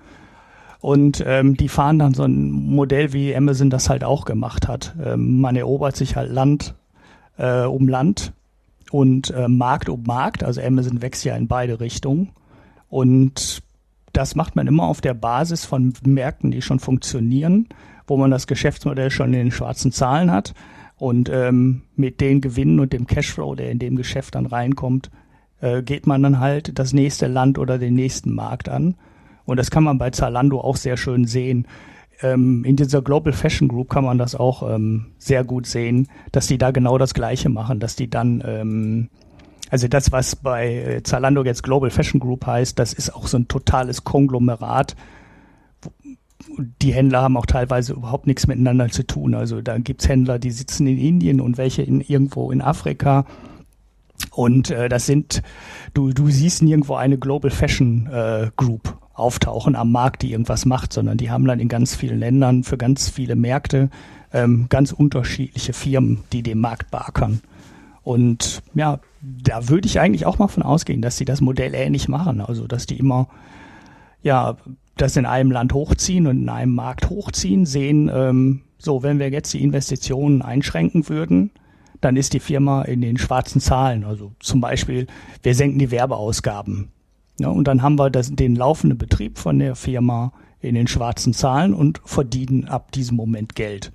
Und ähm, die fahren dann so ein Modell, wie Amazon das halt auch gemacht hat. Ähm, man erobert sich halt Land äh, um Land und äh, Markt um Markt. Also Amazon wächst ja in beide Richtungen. Und das macht man immer auf der Basis von Märkten, die schon funktionieren, wo man das Geschäftsmodell schon in den schwarzen Zahlen hat. Und ähm, mit den Gewinnen und dem Cashflow, der in dem Geschäft dann reinkommt, äh, geht man dann halt das nächste Land oder den nächsten Markt an. Und das kann man bei Zalando auch sehr schön sehen. Ähm, in dieser Global Fashion Group kann man das auch ähm, sehr gut sehen, dass die da genau das Gleiche machen, dass die dann, ähm, also das, was bei äh, Zalando jetzt Global Fashion Group heißt, das ist auch so ein totales Konglomerat. Die Händler haben auch teilweise überhaupt nichts miteinander zu tun. Also da gibt's Händler, die sitzen in Indien und welche in irgendwo in Afrika und äh, das sind, du, du siehst nirgendwo eine Global Fashion äh, Group auftauchen am Markt, die irgendwas macht, sondern die haben dann in ganz vielen Ländern für ganz viele Märkte ähm, ganz unterschiedliche Firmen, die den Markt beackern. Und ja, da würde ich eigentlich auch mal von ausgehen, dass sie das Modell ähnlich machen. Also, dass die immer, ja, das in einem Land hochziehen und in einem Markt hochziehen, sehen, ähm, so, wenn wir jetzt die Investitionen einschränken würden, dann ist die Firma in den schwarzen Zahlen. Also zum Beispiel, wir senken die Werbeausgaben. Ja, und dann haben wir das, den laufenden Betrieb von der Firma in den schwarzen Zahlen und verdienen ab diesem Moment Geld.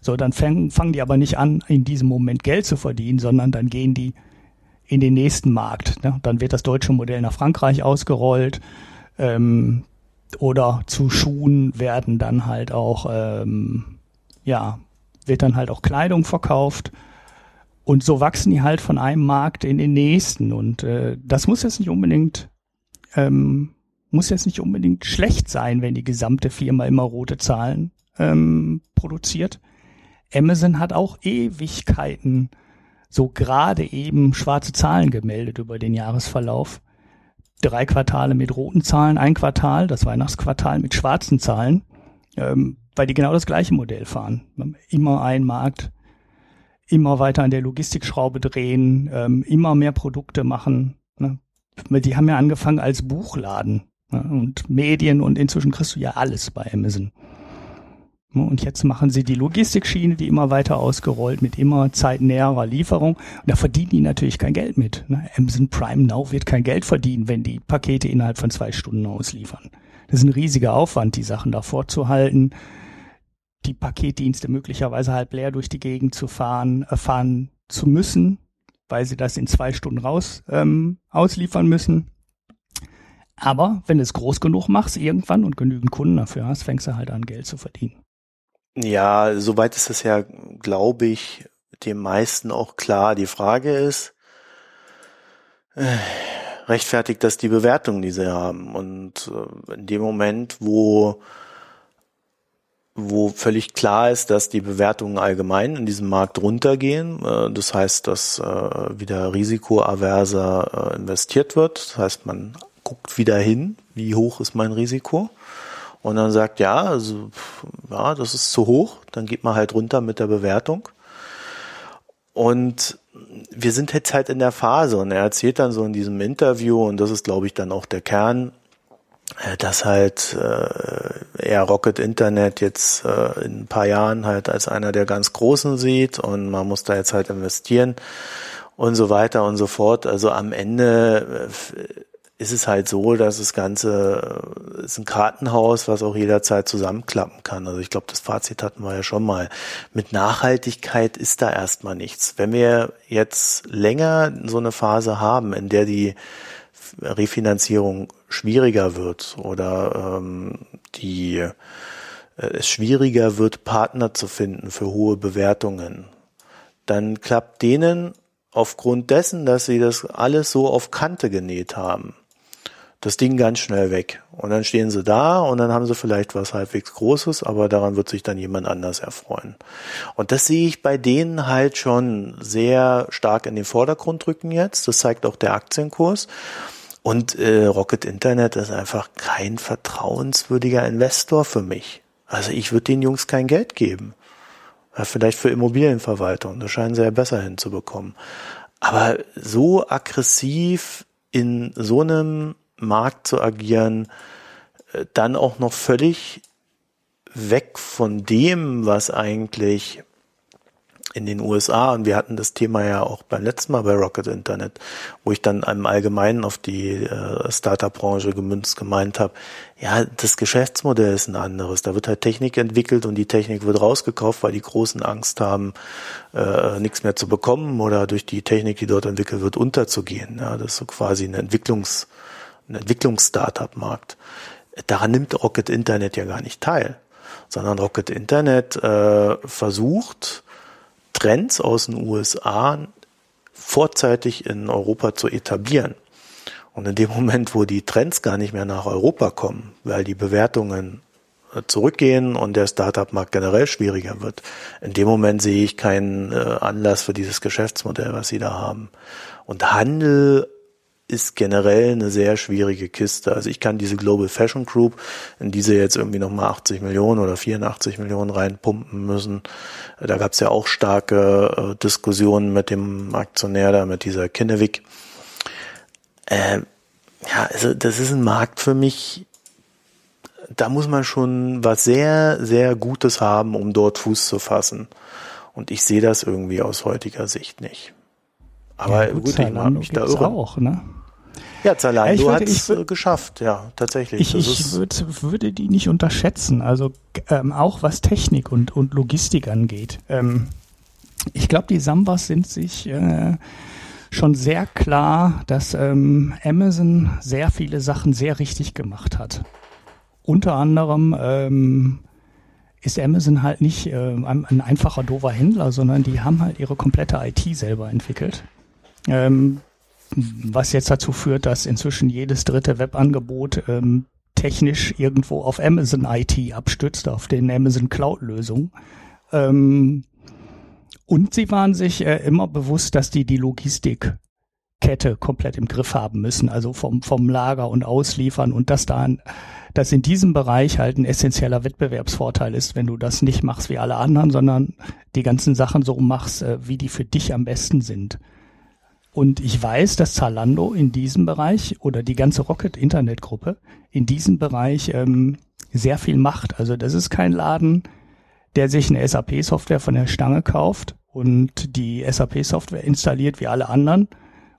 So, dann fangen, fangen die aber nicht an, in diesem Moment Geld zu verdienen, sondern dann gehen die in den nächsten Markt. Ne? Dann wird das deutsche Modell nach Frankreich ausgerollt ähm, oder zu Schuhen werden dann halt auch ähm, ja wird dann halt auch Kleidung verkauft und so wachsen die halt von einem Markt in den nächsten. Und äh, das muss jetzt nicht unbedingt, ähm, muss jetzt nicht unbedingt schlecht sein, wenn die gesamte Firma immer rote Zahlen ähm, produziert. Amazon hat auch Ewigkeiten so gerade eben schwarze Zahlen gemeldet über den Jahresverlauf. Drei Quartale mit roten Zahlen, ein Quartal, das Weihnachtsquartal mit schwarzen Zahlen, ähm, weil die genau das gleiche Modell fahren. Immer ein Markt, immer weiter an der Logistikschraube drehen, ähm, immer mehr Produkte machen. Ne? Die haben ja angefangen als Buchladen ne? und Medien und inzwischen kriegst du ja alles bei Amazon. Und jetzt machen sie die Logistikschiene, die immer weiter ausgerollt mit immer zeitnäherer Lieferung. Und da verdienen die natürlich kein Geld mit. Ne? Amazon Prime Now wird kein Geld verdienen, wenn die Pakete innerhalb von zwei Stunden ausliefern. Das ist ein riesiger Aufwand, die Sachen da vorzuhalten die Paketdienste möglicherweise halb leer durch die Gegend zu fahren, erfahren zu müssen, weil sie das in zwei Stunden raus ähm, ausliefern müssen. Aber wenn du es groß genug machst, irgendwann und genügend Kunden dafür hast, fängst du halt an, Geld zu verdienen. Ja, soweit ist es ja, glaube ich, dem meisten auch klar. Die Frage ist, äh, rechtfertigt das die Bewertung, die sie haben? Und äh, in dem Moment, wo wo völlig klar ist, dass die Bewertungen allgemein in diesem Markt runtergehen. Äh, das heißt, dass wieder risikoaverser investiert wird. Das heißt, man guckt wieder hin, wie hoch ist mein Risiko. Und dann sagt, ja, also, ja, das ist zu hoch. Dann geht man halt runter mit der Bewertung. Und wir sind jetzt halt in der Phase und er erzählt dann so in diesem Interview, und das ist, glaube ich, dann auch der Kern äh, dass halt äh, er Rocket Internet jetzt äh, in ein paar Jahren halt als einer der ganz großen sieht und man muss da jetzt halt investieren und so weiter und so fort. Also am Ende äh, ist es halt so, dass das Ganze äh, ist ein Kartenhaus, was auch jederzeit zusammenklappen kann. Also ich glaube, das Fazit hatten wir ja schon mal. Mit Nachhaltigkeit ist da erstmal nichts. Wenn wir jetzt länger so eine Phase haben, in der die Refinanzierung schwieriger wird oder ähm, die äh, es schwieriger wird, Partner zu finden für hohe Bewertungen, dann klappt denen aufgrund dessen, dass sie das alles so auf Kante genäht haben, das Ding ganz schnell weg. Und dann stehen sie da und dann haben sie vielleicht was halbwegs Großes, aber daran wird sich dann jemand anders erfreuen. Und das sehe ich bei denen halt schon sehr stark in den Vordergrund rücken jetzt. Das zeigt auch der Aktienkurs. Und äh, Rocket Internet ist einfach kein vertrauenswürdiger Investor für mich. Also ich würde den Jungs kein Geld geben. Ja, vielleicht für Immobilienverwaltung, das scheinen sie ja besser hinzubekommen. Aber so aggressiv in so einem Markt zu agieren, äh, dann auch noch völlig weg von dem, was eigentlich in den USA, und wir hatten das Thema ja auch beim letzten Mal bei Rocket Internet, wo ich dann im Allgemeinen auf die äh, Startup-Branche gemünzt gemeint habe, ja, das Geschäftsmodell ist ein anderes. Da wird halt Technik entwickelt und die Technik wird rausgekauft, weil die Großen Angst haben, äh, nichts mehr zu bekommen oder durch die Technik, die dort entwickelt wird, unterzugehen. Ja, das ist so quasi ein Entwicklungs, ein Entwicklungs-Startup-Markt. Daran nimmt Rocket Internet ja gar nicht teil, sondern Rocket Internet äh, versucht, Trends aus den USA vorzeitig in Europa zu etablieren. Und in dem Moment, wo die Trends gar nicht mehr nach Europa kommen, weil die Bewertungen äh, zurückgehen und der Startup-Markt generell schwieriger wird, in dem Moment sehe ich keinen äh, Anlass für dieses Geschäftsmodell, was sie da haben. Und Handel ist generell eine sehr schwierige Kiste. Also ich kann diese Global Fashion Group, in diese jetzt irgendwie nochmal 80 Millionen oder 84 Millionen reinpumpen müssen. Da gab es ja auch starke äh, Diskussionen mit dem Aktionär da, mit dieser Kinnevik. Äh, ja, also das ist ein Markt für mich, da muss man schon was sehr, sehr Gutes haben, um dort Fuß zu fassen. Und ich sehe das irgendwie aus heutiger Sicht nicht. Aber ja, gut, gut ich mag mich da irre. Auch, ne? Ja, Zalando hat es geschafft, ja, tatsächlich. Ich, ich würd, würde die nicht unterschätzen, also ähm, auch was Technik und, und Logistik angeht. Ähm, ich glaube, die Sambas sind sich äh, schon sehr klar, dass ähm, Amazon sehr viele Sachen sehr richtig gemacht hat. Unter anderem ähm, ist Amazon halt nicht äh, ein, ein einfacher dover Händler, sondern die haben halt ihre komplette IT selber entwickelt. Ähm, was jetzt dazu führt, dass inzwischen jedes dritte Webangebot ähm, technisch irgendwo auf Amazon IT abstützt, auf den Amazon Cloud-Lösungen. Ähm, und sie waren sich äh, immer bewusst, dass die die Logistikkette komplett im Griff haben müssen, also vom, vom Lager und Ausliefern und dass da ein, dass in diesem Bereich halt ein essentieller Wettbewerbsvorteil ist, wenn du das nicht machst wie alle anderen, sondern die ganzen Sachen so machst, äh, wie die für dich am besten sind. Und ich weiß, dass Zalando in diesem Bereich oder die ganze Rocket Internet Gruppe in diesem Bereich ähm, sehr viel macht. Also das ist kein Laden, der sich eine SAP-Software von der Stange kauft und die SAP-Software installiert wie alle anderen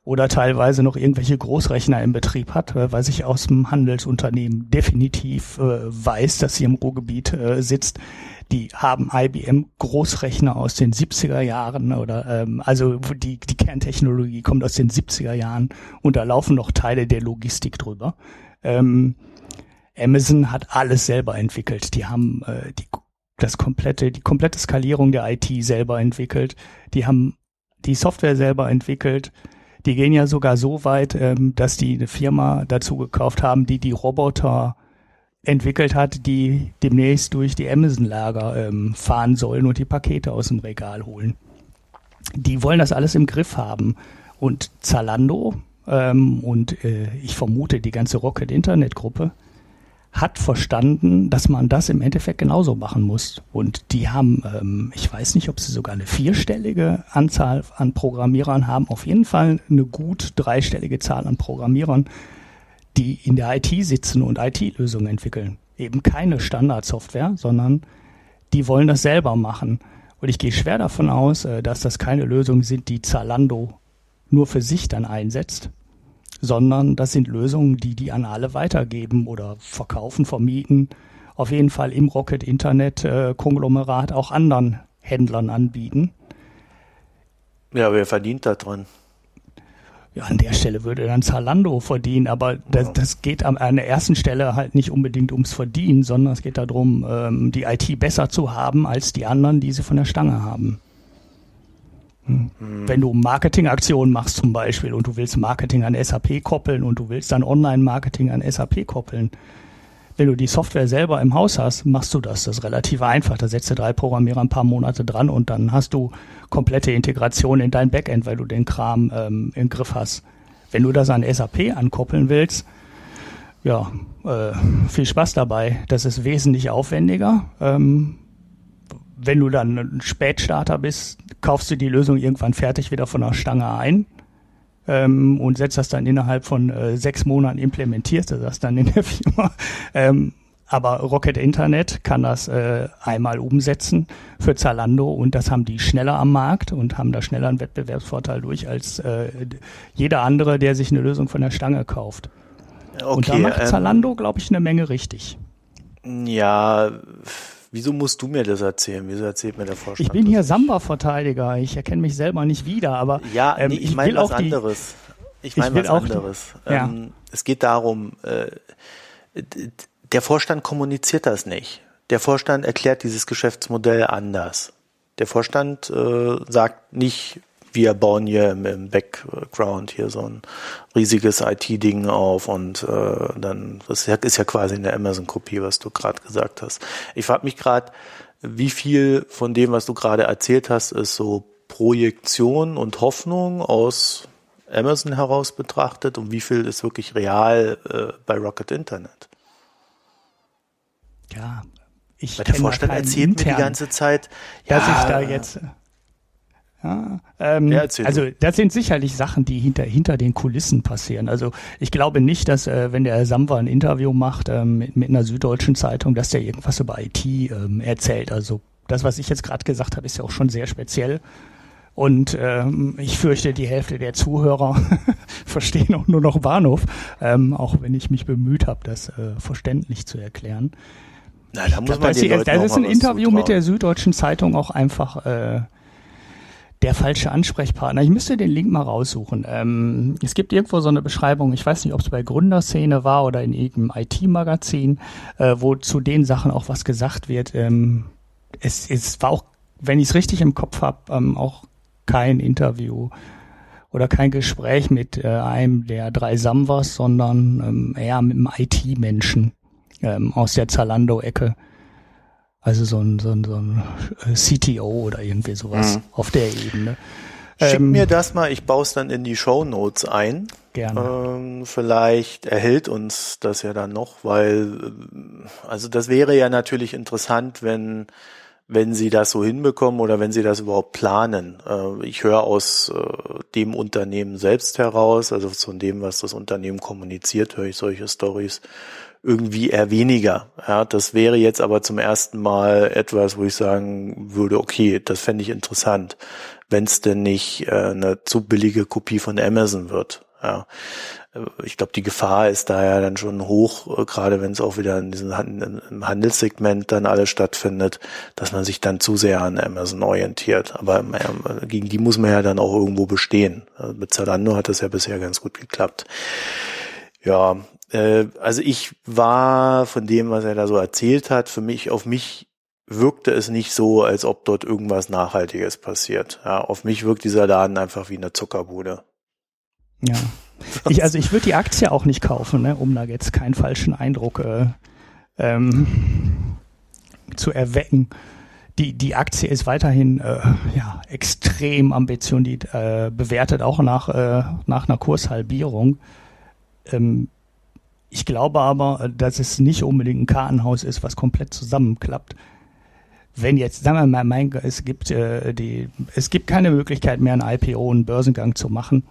oder teilweise noch irgendwelche Großrechner im Betrieb hat, äh, weil sich aus dem Handelsunternehmen definitiv äh, weiß, dass sie im Ruhrgebiet äh, sitzt, die haben IBM Großrechner aus den 70er Jahren oder ähm, also die, die Kerntechnologie kommt aus den 70er Jahren und da laufen noch Teile der Logistik drüber. Ähm, Amazon hat alles selber entwickelt. Die haben äh, die das komplette, die komplette Skalierung der IT selber entwickelt. Die haben die Software selber entwickelt. Die gehen ja sogar so weit, ähm, dass die eine Firma dazu gekauft haben, die die Roboter entwickelt hat, die demnächst durch die Amazon-Lager ähm, fahren sollen und die Pakete aus dem Regal holen. Die wollen das alles im Griff haben. Und Zalando ähm, und äh, ich vermute die ganze Rocket Internet Gruppe hat verstanden, dass man das im Endeffekt genauso machen muss. Und die haben, ähm, ich weiß nicht, ob sie sogar eine vierstellige Anzahl an Programmierern haben, auf jeden Fall eine gut dreistellige Zahl an Programmierern, die in der IT sitzen und IT-Lösungen entwickeln. Eben keine Standardsoftware, sondern die wollen das selber machen. Und ich gehe schwer davon aus, äh, dass das keine Lösungen sind, die Zalando nur für sich dann einsetzt, sondern das sind Lösungen, die die an alle weitergeben oder verkaufen, vermieten, auf jeden Fall im Rocket Internet äh, Konglomerat auch anderen Händlern anbieten. Ja, wer verdient da dran? Ja, an der Stelle würde dann Zalando verdienen, aber das, das geht an, an der ersten Stelle halt nicht unbedingt ums Verdienen, sondern es geht darum, ähm, die IT besser zu haben als die anderen, die sie von der Stange haben. Hm. Wenn du Marketingaktionen machst zum Beispiel und du willst Marketing an SAP koppeln und du willst dann Online-Marketing an SAP koppeln, wenn du die Software selber im Haus hast, machst du das. Das ist relativ einfach. Da setzt du drei Programmierer ein paar Monate dran und dann hast du komplette Integration in dein Backend, weil du den Kram ähm, im Griff hast. Wenn du das an SAP ankoppeln willst, ja, äh, viel Spaß dabei. Das ist wesentlich aufwendiger. Ähm, wenn du dann ein Spätstarter bist, kaufst du die Lösung irgendwann fertig wieder von der Stange ein ähm, und setzt das dann innerhalb von äh, sechs Monaten implementierst du das dann in der *laughs* Firma. Ähm, aber Rocket Internet kann das äh, einmal umsetzen für Zalando und das haben die schneller am Markt und haben da schneller einen Wettbewerbsvorteil durch als äh, jeder andere, der sich eine Lösung von der Stange kauft. Okay, und da macht ähm, Zalando, glaube ich, eine Menge richtig. Ja, Wieso musst du mir das erzählen? Wieso erzählt mir der Vorstand? Ich bin hier Samba-Verteidiger. Ich erkenne mich selber nicht wieder, aber ja, ähm, nee, ich, ich meine was anderes. Ich meine was anderes. Die, ja. ähm, es geht darum, äh, der Vorstand kommuniziert das nicht. Der Vorstand erklärt dieses Geschäftsmodell anders. Der Vorstand äh, sagt nicht, wir bauen hier im, Background hier so ein riesiges IT-Ding auf und äh, dann, das ist ja quasi eine Amazon-Kopie, was du gerade gesagt hast. Ich frage mich gerade, wie viel von dem, was du gerade erzählt hast, ist so Projektion und Hoffnung aus Amazon heraus betrachtet und wie viel ist wirklich real äh, bei Rocket Internet? Ja, ich Weil der Vorstand erzählt intern, mir die ganze Zeit, ja, dass ich da jetzt ja, ähm, ja, also das sind sicherlich Sachen, die hinter, hinter den Kulissen passieren. Also ich glaube nicht, dass äh, wenn der Samwa ein Interview macht ähm, mit, mit einer süddeutschen Zeitung, dass der irgendwas über IT ähm, erzählt. Also das, was ich jetzt gerade gesagt habe, ist ja auch schon sehr speziell. Und ähm, ich fürchte, die Hälfte der Zuhörer *laughs* verstehen auch nur noch Bahnhof, ähm, auch wenn ich mich bemüht habe, das äh, verständlich zu erklären. Na, da muss glaub, man das, die, das ist ein Interview mit der Süddeutschen Zeitung auch einfach äh, der falsche Ansprechpartner. Ich müsste den Link mal raussuchen. Ähm, es gibt irgendwo so eine Beschreibung, ich weiß nicht, ob es bei Gründerszene war oder in irgendeinem IT-Magazin, äh, wo zu den Sachen auch was gesagt wird. Ähm, es, es war auch, wenn ich es richtig im Kopf habe, ähm, auch kein Interview oder kein Gespräch mit äh, einem der drei Samwas, sondern ähm, eher mit einem IT-Menschen ähm, aus der Zalando-Ecke. Also so ein, so ein, so ein äh, CTO oder irgendwie sowas mhm. auf der Ebene. Schick ähm, mir das mal, ich baue es dann in die Show Notes ein. Gerne. Ähm, vielleicht erhält uns das ja dann noch, weil äh, also das wäre ja natürlich interessant, wenn wenn sie das so hinbekommen oder wenn sie das überhaupt planen. Äh, ich höre aus äh, dem Unternehmen selbst heraus, also von dem, was das Unternehmen kommuniziert, höre ich solche Stories irgendwie eher weniger. Ja, das wäre jetzt aber zum ersten Mal etwas, wo ich sagen würde, okay, das fände ich interessant, wenn es denn nicht äh, eine zu billige Kopie von Amazon wird. Ja. Ich glaube, die Gefahr ist da ja dann schon hoch, äh, gerade wenn es auch wieder in diesem Handelssegment dann alles stattfindet, dass man sich dann zu sehr an Amazon orientiert. Aber äh, gegen die muss man ja dann auch irgendwo bestehen. Mit Zalando hat das ja bisher ganz gut geklappt. Ja, äh, also ich war von dem, was er da so erzählt hat, für mich auf mich wirkte es nicht so, als ob dort irgendwas Nachhaltiges passiert. Ja, auf mich wirkt dieser Laden einfach wie eine Zuckerbude. Ja. Ich, also ich würde die Aktie auch nicht kaufen, ne, um da jetzt keinen falschen Eindruck äh, ähm, zu erwecken. Die, die Aktie ist weiterhin äh, ja, extrem ambitioniert, äh, bewertet auch nach, äh, nach einer Kurshalbierung. Ähm, ich glaube aber, dass es nicht unbedingt ein Kartenhaus ist, was komplett zusammenklappt. Wenn jetzt, sagen wir mal, mein, es gibt äh, die, es gibt keine Möglichkeit mehr, einen IPO, einen Börsengang zu machen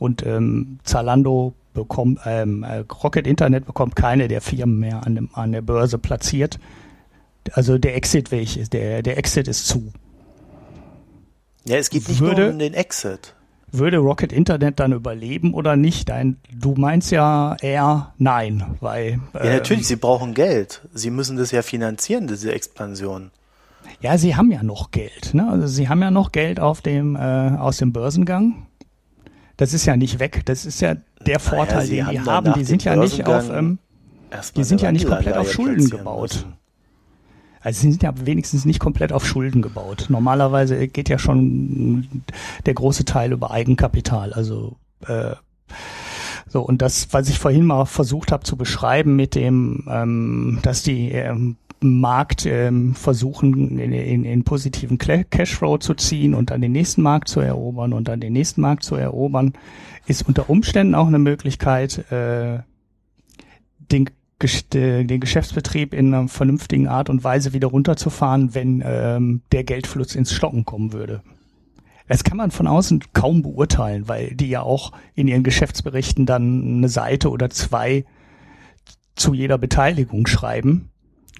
und ähm, Zalando bekommt, ähm, äh, Rocket Internet bekommt keine der Firmen mehr an, dem, an der Börse platziert. Also der Exit-Weg ist, der, der Exit ist zu. Ja, es geht nicht würde, nur um den Exit. Würde Rocket Internet dann überleben oder nicht? Dein, du meinst ja eher nein, weil. Ja, ähm, natürlich, sie brauchen Geld. Sie müssen das ja finanzieren, diese Expansion. Ja, sie haben ja noch Geld. Ne? Also sie haben ja noch Geld auf dem, äh, aus dem Börsengang das ist ja nicht weg. Das ist ja der Vorteil, naja, den die haben. Die sind ja nicht auf, ähm, die sind ja nicht komplett auf Schulden gebaut. Müssen. Also sie sind ja wenigstens nicht komplett auf Schulden gebaut. Normalerweise geht ja schon der große Teil über Eigenkapital. Also äh, so und das, was ich vorhin mal versucht habe zu beschreiben mit dem, ähm, dass die ähm, Markt ähm, versuchen, in, in, in positiven Cashflow zu ziehen und dann den nächsten Markt zu erobern und dann den nächsten Markt zu erobern, ist unter Umständen auch eine Möglichkeit, äh, den, den Geschäftsbetrieb in einer vernünftigen Art und Weise wieder runterzufahren, wenn ähm, der Geldfluss ins Stocken kommen würde. Das kann man von außen kaum beurteilen, weil die ja auch in ihren Geschäftsberichten dann eine Seite oder zwei zu jeder Beteiligung schreiben.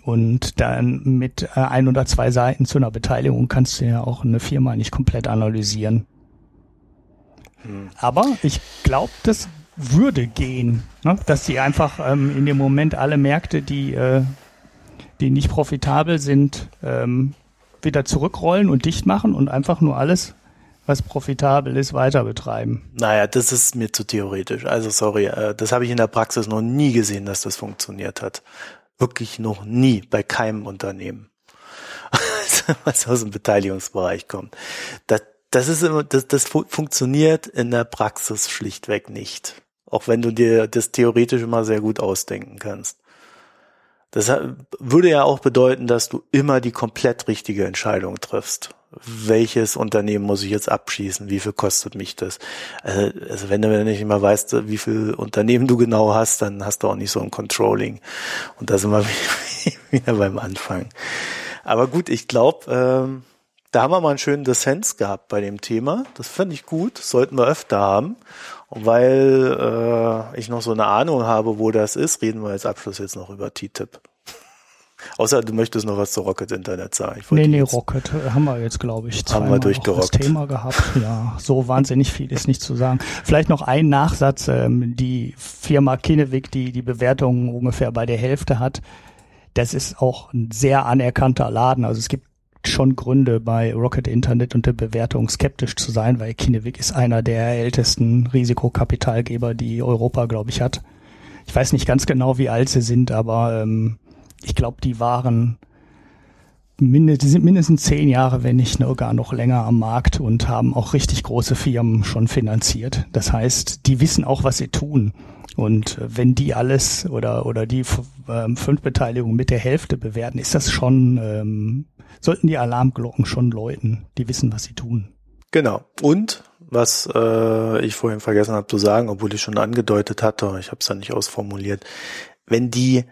Und dann mit äh, ein oder zwei Seiten zu einer Beteiligung kannst du ja auch eine Firma nicht komplett analysieren. Hm. Aber ich glaube, das würde gehen, ne? dass sie einfach ähm, in dem Moment alle Märkte, die, äh, die nicht profitabel sind, ähm, wieder zurückrollen und dicht machen und einfach nur alles, was profitabel ist, weiter betreiben. Naja, das ist mir zu theoretisch. Also sorry, äh, das habe ich in der Praxis noch nie gesehen, dass das funktioniert hat. Wirklich noch nie bei keinem Unternehmen, *laughs* was aus dem Beteiligungsbereich kommt. Das, das ist immer, das, das funktioniert in der Praxis schlichtweg nicht. Auch wenn du dir das theoretisch immer sehr gut ausdenken kannst. Das würde ja auch bedeuten, dass du immer die komplett richtige Entscheidung triffst welches Unternehmen muss ich jetzt abschießen, wie viel kostet mich das. Also, also wenn du nicht immer weißt, wie viel Unternehmen du genau hast, dann hast du auch nicht so ein Controlling. Und da sind wir *laughs* wieder beim Anfang. Aber gut, ich glaube, ähm, da haben wir mal einen schönen Dissens gehabt bei dem Thema. Das finde ich gut, sollten wir öfter haben. Und weil äh, ich noch so eine Ahnung habe, wo das ist, reden wir als Abschluss jetzt noch über TTIP. *laughs* Außer du möchtest noch was zu Rocket Internet sagen. Nee, nee, Rocket haben wir jetzt, glaube ich, haben wir das Thema gehabt. Ja, so wahnsinnig viel ist nicht zu sagen. Vielleicht noch ein Nachsatz. Ähm, die Firma Kinnevik, die die Bewertung ungefähr bei der Hälfte hat, das ist auch ein sehr anerkannter Laden. Also es gibt schon Gründe bei Rocket Internet und der Bewertung skeptisch zu sein, weil Kinnevik ist einer der ältesten Risikokapitalgeber, die Europa, glaube ich, hat. Ich weiß nicht ganz genau, wie alt sie sind, aber ähm, ich glaube, die waren die sind mindestens zehn Jahre, wenn nicht gar noch länger am Markt und haben auch richtig große Firmen schon finanziert. Das heißt, die wissen auch, was sie tun. Und äh, wenn die alles oder, oder die ähm, fünf Beteiligungen mit der Hälfte bewerten, ist das schon, ähm, sollten die Alarmglocken schon läuten. Die wissen, was sie tun. Genau. Und was äh, ich vorhin vergessen habe zu sagen, obwohl ich schon angedeutet hatte, ich habe es dann nicht ausformuliert, wenn die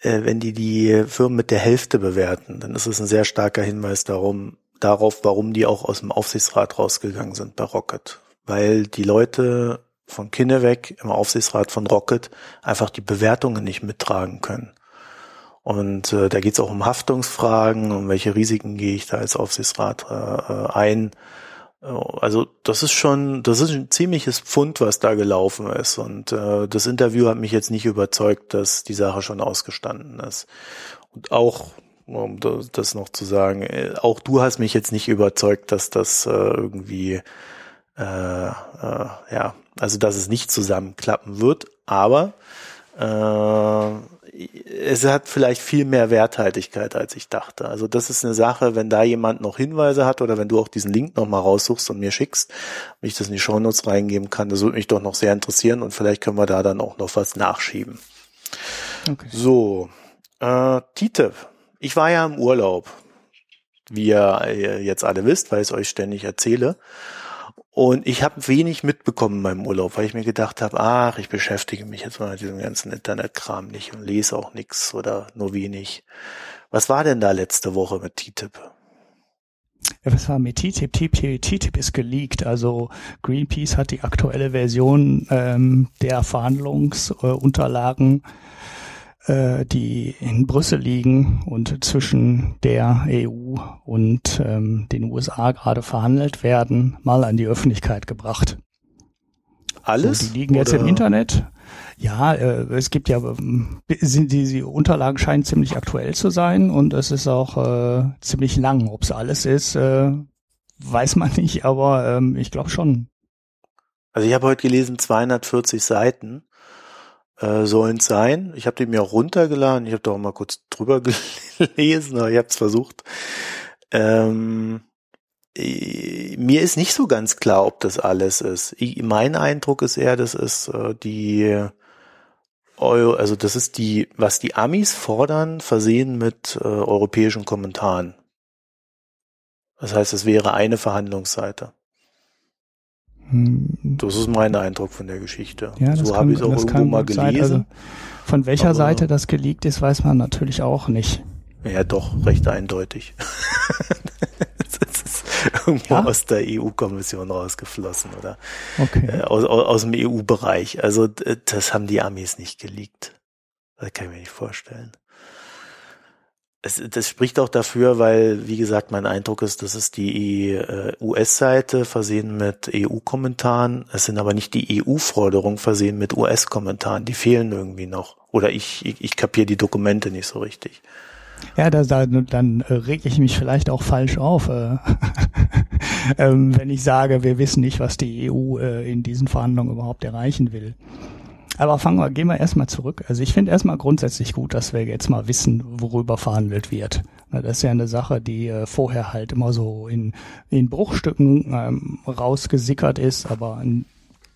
äh, wenn die die Firmen mit der Hälfte bewerten, dann ist es ein sehr starker Hinweis darum, darauf, warum die auch aus dem Aufsichtsrat rausgegangen sind bei Rocket. Weil die Leute von Kinneweg im Aufsichtsrat von Rocket einfach die Bewertungen nicht mittragen können. Und äh, da geht es auch um Haftungsfragen, um welche Risiken gehe ich da als Aufsichtsrat äh, äh ein also das ist schon, das ist ein ziemliches Pfund, was da gelaufen ist. Und äh, das Interview hat mich jetzt nicht überzeugt, dass die Sache schon ausgestanden ist. Und auch, um das noch zu sagen, äh, auch du hast mich jetzt nicht überzeugt, dass das äh, irgendwie, äh, äh, ja, also dass es nicht zusammenklappen wird. Aber äh, es hat vielleicht viel mehr Werthaltigkeit, als ich dachte. Also das ist eine Sache, wenn da jemand noch Hinweise hat oder wenn du auch diesen Link nochmal raussuchst und mir schickst, und ich das in die Shownotes reingeben kann, das würde mich doch noch sehr interessieren und vielleicht können wir da dann auch noch was nachschieben. Okay. So, äh, TTIP. Ich war ja im Urlaub, wie ihr jetzt alle wisst, weil ich es euch ständig erzähle. Und ich habe wenig mitbekommen in meinem Urlaub, weil ich mir gedacht habe, ach, ich beschäftige mich jetzt mal mit diesem ganzen Internetkram nicht und lese auch nichts oder nur wenig. Was war denn da letzte Woche mit TTIP? Ja, was war mit TTIP? TTIP, TTIP ist geleakt. Also Greenpeace hat die aktuelle Version ähm, der Verhandlungsunterlagen äh, äh, die in Brüssel liegen und zwischen der EU und ähm, den USA gerade verhandelt werden, mal an die Öffentlichkeit gebracht. Alles? So, die liegen oder? jetzt im Internet. Ja, äh, es gibt ja, sind die, die Unterlagen scheinen ziemlich aktuell zu sein und es ist auch äh, ziemlich lang. Ob es alles ist, äh, weiß man nicht, aber ähm, ich glaube schon. Also ich habe heute gelesen 240 Seiten äh, sollen es sein. Ich habe die mir auch runtergeladen. Ich habe da auch mal kurz drüber *laughs* gelesen, aber ich habe es versucht. Ähm, äh, mir ist nicht so ganz klar, ob das alles ist. Ich, mein Eindruck ist eher, das ist äh, die also das ist die, was die Amis fordern, versehen mit äh, europäischen Kommentaren. Das heißt, es wäre eine Verhandlungsseite. Das ist mein Eindruck von der Geschichte. Ja, so habe ich es auch irgendwo mal gelesen. Sein, also von welcher aber, Seite das geleakt ist, weiß man natürlich auch nicht. Ja, doch, recht eindeutig. *laughs* das ist irgendwo ja? aus der EU-Kommission rausgeflossen oder okay. äh, aus, aus dem EU-Bereich. Also das haben die Amis nicht geleakt. Das kann ich mir nicht vorstellen es, das spricht auch dafür, weil, wie gesagt, mein Eindruck ist, das ist die äh, US-Seite versehen mit EU-Kommentaren. Es sind aber nicht die EU-Forderungen versehen mit US-Kommentaren. Die fehlen irgendwie noch. Oder ich, ich, ich kapiere die Dokumente nicht so richtig. Ja, da, da, dann äh, reg ich mich vielleicht auch falsch auf, äh, *laughs* ähm, wenn ich sage, wir wissen nicht, was die EU äh, in diesen Verhandlungen überhaupt erreichen will. Aber fangen wir, gehen wir erstmal zurück. Also ich finde erstmal grundsätzlich gut, dass wir jetzt mal wissen, worüber verhandelt wird. Das ist ja eine Sache, die äh, vorher halt immer so in, in Bruchstücken ähm, rausgesickert ist, aber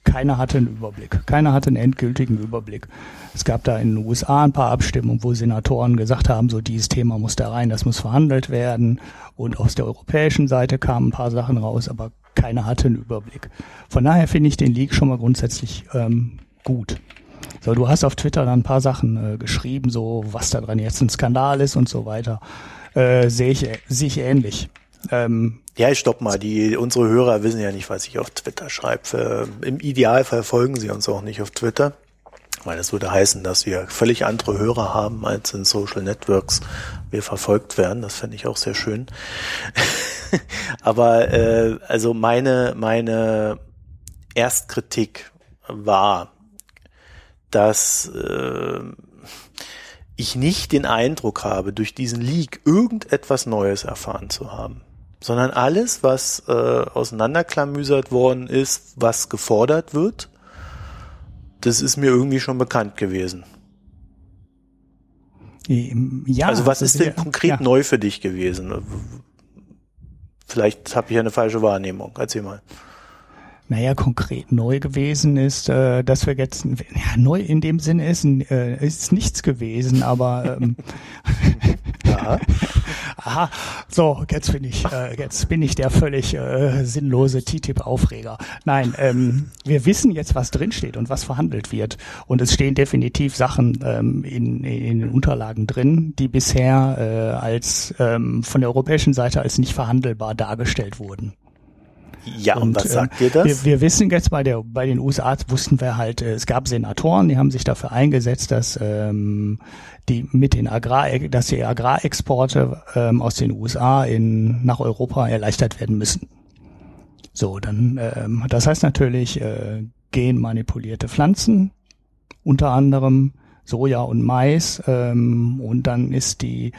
keiner hatte einen Überblick. Keiner hatte einen endgültigen Überblick. Es gab da in den USA ein paar Abstimmungen, wo Senatoren gesagt haben, so dieses Thema muss da rein, das muss verhandelt werden. Und aus der europäischen Seite kamen ein paar Sachen raus, aber keiner hatte einen Überblick. Von daher finde ich den Leak schon mal grundsätzlich ähm, gut. So, du hast auf Twitter dann ein paar Sachen äh, geschrieben, so was da dran jetzt ein Skandal ist und so weiter. Äh, Sehe ich, seh ich ähnlich. Ähm, ja, ich stopp mal. Die, unsere Hörer wissen ja nicht, was ich auf Twitter schreibe. Äh, Im Idealfall folgen sie uns auch nicht auf Twitter, weil das würde heißen, dass wir völlig andere Hörer haben als in Social Networks wir verfolgt werden. Das fände ich auch sehr schön. *laughs* Aber äh, also meine meine Erstkritik war, dass äh, ich nicht den Eindruck habe, durch diesen Leak irgendetwas Neues erfahren zu haben, sondern alles, was äh, auseinanderklamüsert worden ist, was gefordert wird, das ist mir irgendwie schon bekannt gewesen. Ja, also was ist denn ja, konkret ja. neu für dich gewesen? Vielleicht habe ich eine falsche Wahrnehmung. Erzähl mal naja, konkret neu gewesen ist, äh, dass wir jetzt, ja, neu in dem Sinne ist, äh, ist nichts gewesen, aber ähm, *laughs* ja. aha, so, jetzt bin ich, äh, jetzt bin ich der völlig äh, sinnlose TTIP-Aufreger. Nein, ähm, wir wissen jetzt, was drinsteht und was verhandelt wird. Und es stehen definitiv Sachen ähm, in, in den Unterlagen drin, die bisher äh, als ähm, von der europäischen Seite als nicht verhandelbar dargestellt wurden. Ja, und, und was sagt äh, dir das? Wir, wir, wissen jetzt bei der bei den USA wussten wir halt, äh, es gab Senatoren, die haben sich dafür eingesetzt, dass ähm, die mit den Agrar, dass die Agrarexporte ähm, aus den USA in nach Europa erleichtert werden müssen. So, dann ähm, das heißt natürlich äh, genmanipulierte Pflanzen, unter anderem Soja und Mais, ähm, und dann ist die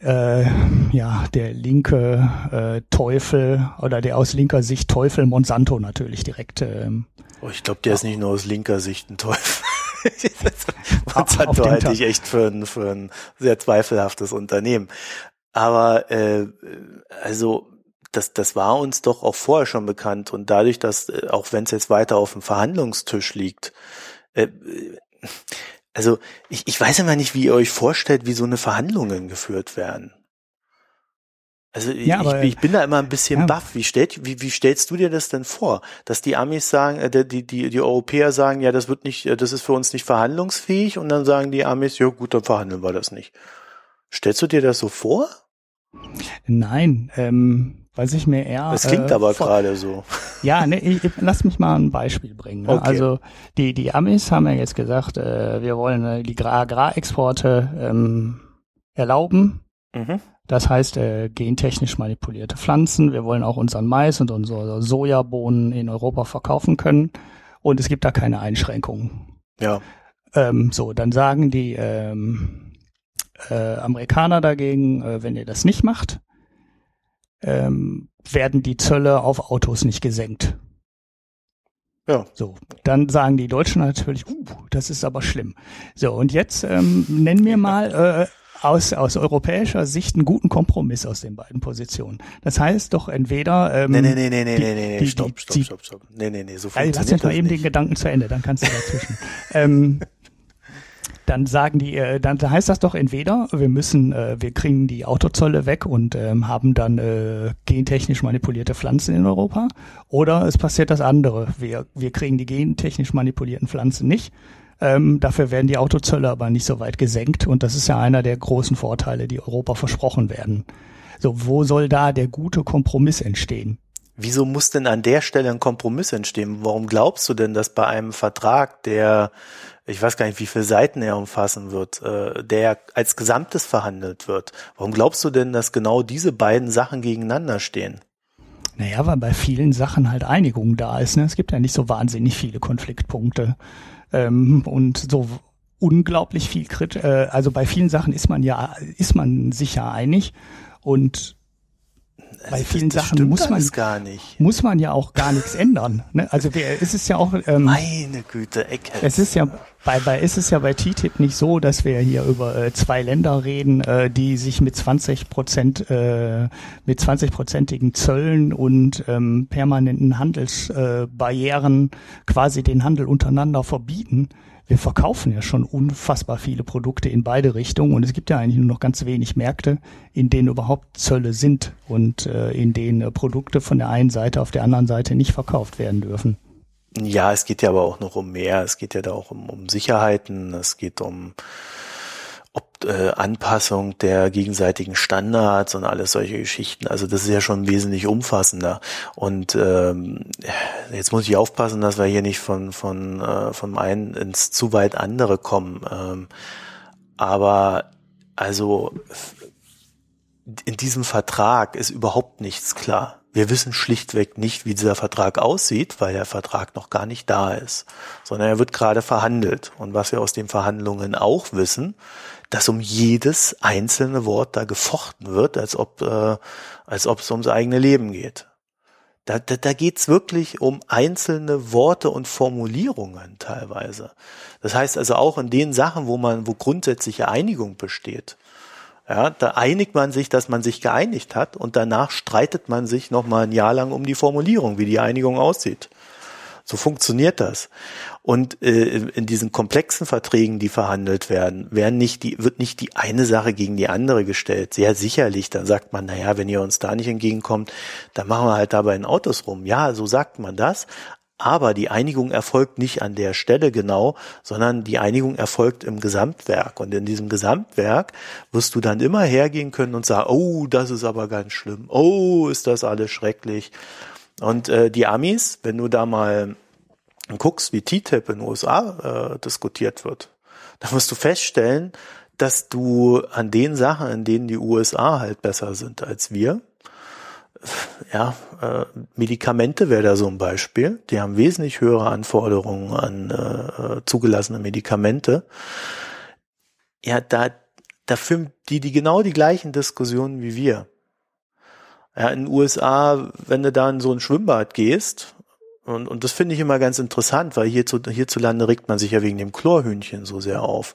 äh, ja, der linke äh, Teufel oder der aus linker Sicht Teufel Monsanto natürlich direkt. Ähm, oh, ich glaube, der ist nicht nur aus linker Sicht ein Teufel. *laughs* Monsanto halte ich echt für ein, für ein sehr zweifelhaftes Unternehmen. Aber äh, also das, das war uns doch auch vorher schon bekannt. Und dadurch, dass, äh, auch wenn es jetzt weiter auf dem Verhandlungstisch liegt, äh, also ich, ich weiß immer nicht, wie ihr euch vorstellt, wie so eine Verhandlungen geführt werden. Also ja, ich, aber, ich, bin da immer ein bisschen ja. baff. Wie, stellt, wie, wie stellst du dir das denn vor? Dass die Amis sagen, äh, die, die, die Europäer sagen, ja, das wird nicht, äh, das ist für uns nicht verhandlungsfähig und dann sagen die Amis, ja gut, dann verhandeln wir das nicht. Stellst du dir das so vor? Nein, ähm, weiß ich mir eher. Es klingt äh, aber gerade so. Ja, ne, ich, ich, lass mich mal ein Beispiel bringen. Ne? Okay. Also die, die Amis haben ja jetzt gesagt, äh, wir wollen äh, die Agrarexporte ähm, erlauben. Mhm. Das heißt, äh, gentechnisch manipulierte Pflanzen. Wir wollen auch unseren Mais und unsere Sojabohnen in Europa verkaufen können. Und es gibt da keine Einschränkungen. Ja. Ähm, so, dann sagen die ähm, äh, Amerikaner dagegen, äh, wenn ihr das nicht macht, ähm, werden die Zölle auf Autos nicht gesenkt. Ja. So, dann sagen die Deutschen natürlich, uh, das ist aber schlimm. So, und jetzt ähm, nennen wir mal äh, aus, aus europäischer Sicht einen guten Kompromiss aus den beiden Positionen. Das heißt doch entweder ähm, Nee, nee, nee, nee, nee, nee, nee, stopp, stopp, stopp, stopp. Nee, nee, nee, so funktioniert also, lass mich mal eben nicht. den Gedanken zu Ende, dann kannst du dazwischen. *laughs* ähm, dann sagen die, äh, dann heißt das doch entweder, wir müssen, äh, wir kriegen die Autozolle weg und ähm, haben dann äh, gentechnisch manipulierte Pflanzen in Europa, oder es passiert das andere, wir, wir kriegen die gentechnisch manipulierten Pflanzen nicht. Ähm, dafür werden die Autozölle aber nicht so weit gesenkt und das ist ja einer der großen Vorteile, die Europa versprochen werden. So, wo soll da der gute Kompromiss entstehen? Wieso muss denn an der Stelle ein Kompromiss entstehen? Warum glaubst du denn, dass bei einem Vertrag, der ich weiß gar nicht, wie viele Seiten er umfassen wird, äh, der als Gesamtes verhandelt wird. Warum glaubst du denn, dass genau diese beiden Sachen gegeneinander stehen? Naja, weil bei vielen Sachen halt Einigung da ist. Ne? Es gibt ja nicht so wahnsinnig viele Konfliktpunkte. Ähm, und so unglaublich viel Krit, äh, also bei vielen Sachen ist man ja, ist man sich ja einig. Und bei vielen das, das Sachen muss man gar nicht. muss man ja auch gar nichts ändern. Ne? Also es ist ja auch ähm, meine Güte, Ecke. Es ist ja bei, bei ist es ja bei TTIP nicht so, dass wir hier über äh, zwei Länder reden, äh, die sich mit 20 Prozent äh, mit 20 prozentigen Zöllen und ähm, permanenten Handelsbarrieren äh, quasi den Handel untereinander verbieten wir verkaufen ja schon unfassbar viele Produkte in beide Richtungen und es gibt ja eigentlich nur noch ganz wenig Märkte, in denen überhaupt Zölle sind und äh, in denen äh, Produkte von der einen Seite auf der anderen Seite nicht verkauft werden dürfen. Ja, es geht ja aber auch noch um mehr. Es geht ja da auch um, um Sicherheiten, es geht um äh, Anpassung der gegenseitigen Standards und alles solche Geschichten. Also das ist ja schon wesentlich umfassender. Und ähm, jetzt muss ich aufpassen, dass wir hier nicht von von äh, vom einen ins zu weit andere kommen. Ähm, aber also in diesem Vertrag ist überhaupt nichts klar. Wir wissen schlichtweg nicht, wie dieser Vertrag aussieht, weil der Vertrag noch gar nicht da ist, sondern er wird gerade verhandelt. Und was wir aus den Verhandlungen auch wissen, dass um jedes einzelne Wort da gefochten wird, als ob, äh, als ob es ums eigene Leben geht. Da, da, da geht's wirklich um einzelne Worte und Formulierungen teilweise. Das heißt also auch in den Sachen, wo man, wo grundsätzliche Einigung besteht. Ja, da einigt man sich, dass man sich geeinigt hat und danach streitet man sich noch mal ein Jahr lang um die Formulierung, wie die Einigung aussieht. So funktioniert das. Und äh, in diesen komplexen Verträgen, die verhandelt werden, werden nicht die, wird nicht die eine Sache gegen die andere gestellt. Sehr sicherlich. Dann sagt man, naja, wenn ihr uns da nicht entgegenkommt, dann machen wir halt dabei in Autos rum. Ja, so sagt man das. Aber die Einigung erfolgt nicht an der Stelle genau, sondern die Einigung erfolgt im Gesamtwerk. Und in diesem Gesamtwerk wirst du dann immer hergehen können und sagen, oh, das ist aber ganz schlimm. Oh, ist das alles schrecklich. Und äh, die Amis, wenn du da mal guckst, wie TTIP in den USA äh, diskutiert wird, dann wirst du feststellen, dass du an den Sachen, in denen die USA halt besser sind als wir, *laughs* ja, äh, Medikamente wäre da so ein Beispiel. Die haben wesentlich höhere Anforderungen an äh, zugelassene Medikamente. Ja, da, da führen die, die genau die gleichen Diskussionen wie wir. Ja, in den USA, wenn du da in so ein Schwimmbad gehst, Und, und das finde ich immer ganz interessant, weil hierzu, hierzulande regt man sich ja wegen dem Chlorhühnchen so sehr auf.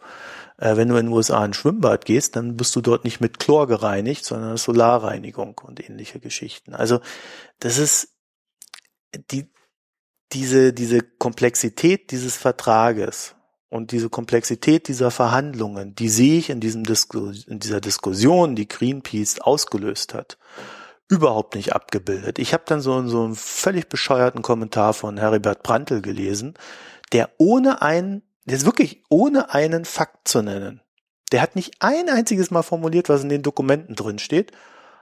Äh, wenn du in den USA ein Schwimmbad gehst, dann bist du dort nicht mit Chlor gereinigt, sondern Solarreinigung und ähnliche Geschichten. Also das ist die, diese, diese Komplexität dieses Vertrages und diese Komplexität dieser Verhandlungen, die sehe ich in diesem Disku in dieser Diskussion, die Greenpeace ausgelöst hat, überhaupt nicht abgebildet. Ich habe dann so, so einen völlig bescheuerten Kommentar von Heribert Prantl gelesen, der ohne einen, der ist wirklich ohne einen Fakt zu nennen, der hat nicht ein einziges Mal formuliert, was in den Dokumenten drin steht,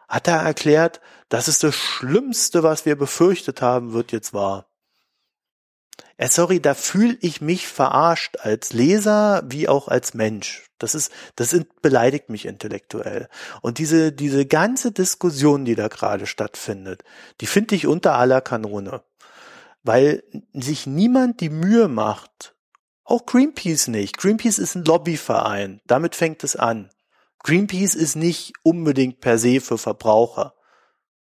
hat er erklärt, das ist das Schlimmste, was wir befürchtet haben, wird jetzt wahr. Ja, sorry, da fühle ich mich verarscht als Leser wie auch als Mensch. Das ist, das beleidigt mich intellektuell. Und diese, diese ganze Diskussion, die da gerade stattfindet, die finde ich unter aller Kanone. Weil sich niemand die Mühe macht, auch Greenpeace nicht. Greenpeace ist ein Lobbyverein. Damit fängt es an. Greenpeace ist nicht unbedingt per se für Verbraucher.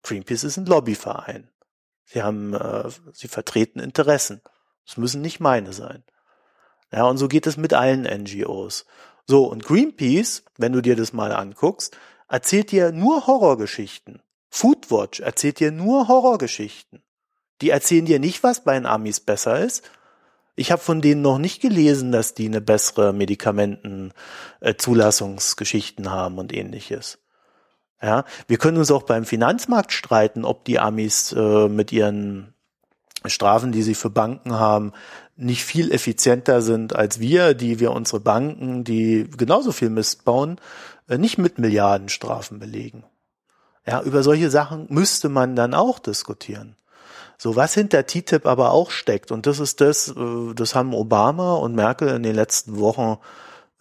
Greenpeace ist ein Lobbyverein. Sie haben, äh, sie vertreten Interessen. Es müssen nicht meine sein. Ja, und so geht es mit allen NGOs. So, und Greenpeace, wenn du dir das mal anguckst, erzählt dir nur Horrorgeschichten. Foodwatch erzählt dir nur Horrorgeschichten. Die erzählen dir nicht, was bei den Amis besser ist. Ich habe von denen noch nicht gelesen, dass die eine bessere Medikamenten-Zulassungsgeschichten haben und ähnliches. Ja, wir können uns auch beim Finanzmarkt streiten, ob die Amis äh, mit ihren Strafen, die sie für Banken haben, nicht viel effizienter sind als wir, die wir unsere Banken, die genauso viel Mist bauen, äh, nicht mit Milliardenstrafen belegen. Ja, über solche Sachen müsste man dann auch diskutieren. So, was hinter TTIP aber auch steckt, und das ist das, äh, das haben Obama und Merkel in den letzten Wochen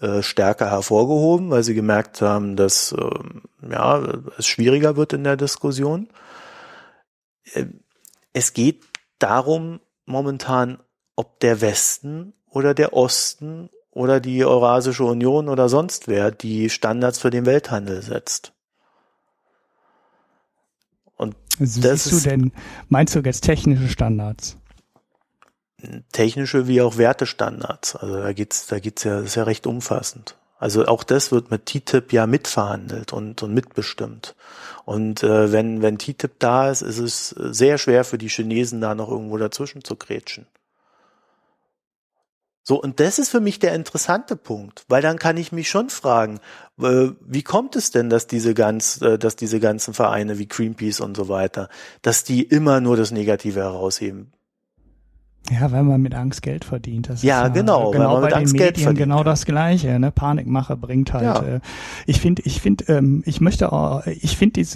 äh, stärker hervorgehoben, weil sie gemerkt haben, dass ähm, ja, es schwieriger wird in der Diskussion. Es geht darum momentan, ob der Westen oder der Osten oder die Eurasische Union oder sonst wer die Standards für den Welthandel setzt. Und also das siehst du denn, meinst du jetzt technische Standards? Technische wie auch Wertestandards. Also da geht's, da geht's ja, das ist ja recht umfassend. Also auch das wird mit TTIP ja mitverhandelt und, und mitbestimmt. Und äh, wenn, wenn TTIP da ist, ist es sehr schwer für die Chinesen da noch irgendwo dazwischen zu grätschen. So, und das ist für mich der interessante Punkt, weil dann kann ich mich schon fragen, äh, wie kommt es denn, dass diese ganz, äh, dass diese ganzen Vereine wie Greenpeace und so weiter, dass die immer nur das Negative herausheben? Ja, weil man mit Angst Geld verdient. Das ja, ist, genau. Genau bei den Medien verdient, genau das Gleiche. Ne? Panikmache bringt halt. Ja. Äh, ich finde, ich finde, ähm, ich möchte, auch, ich finde die,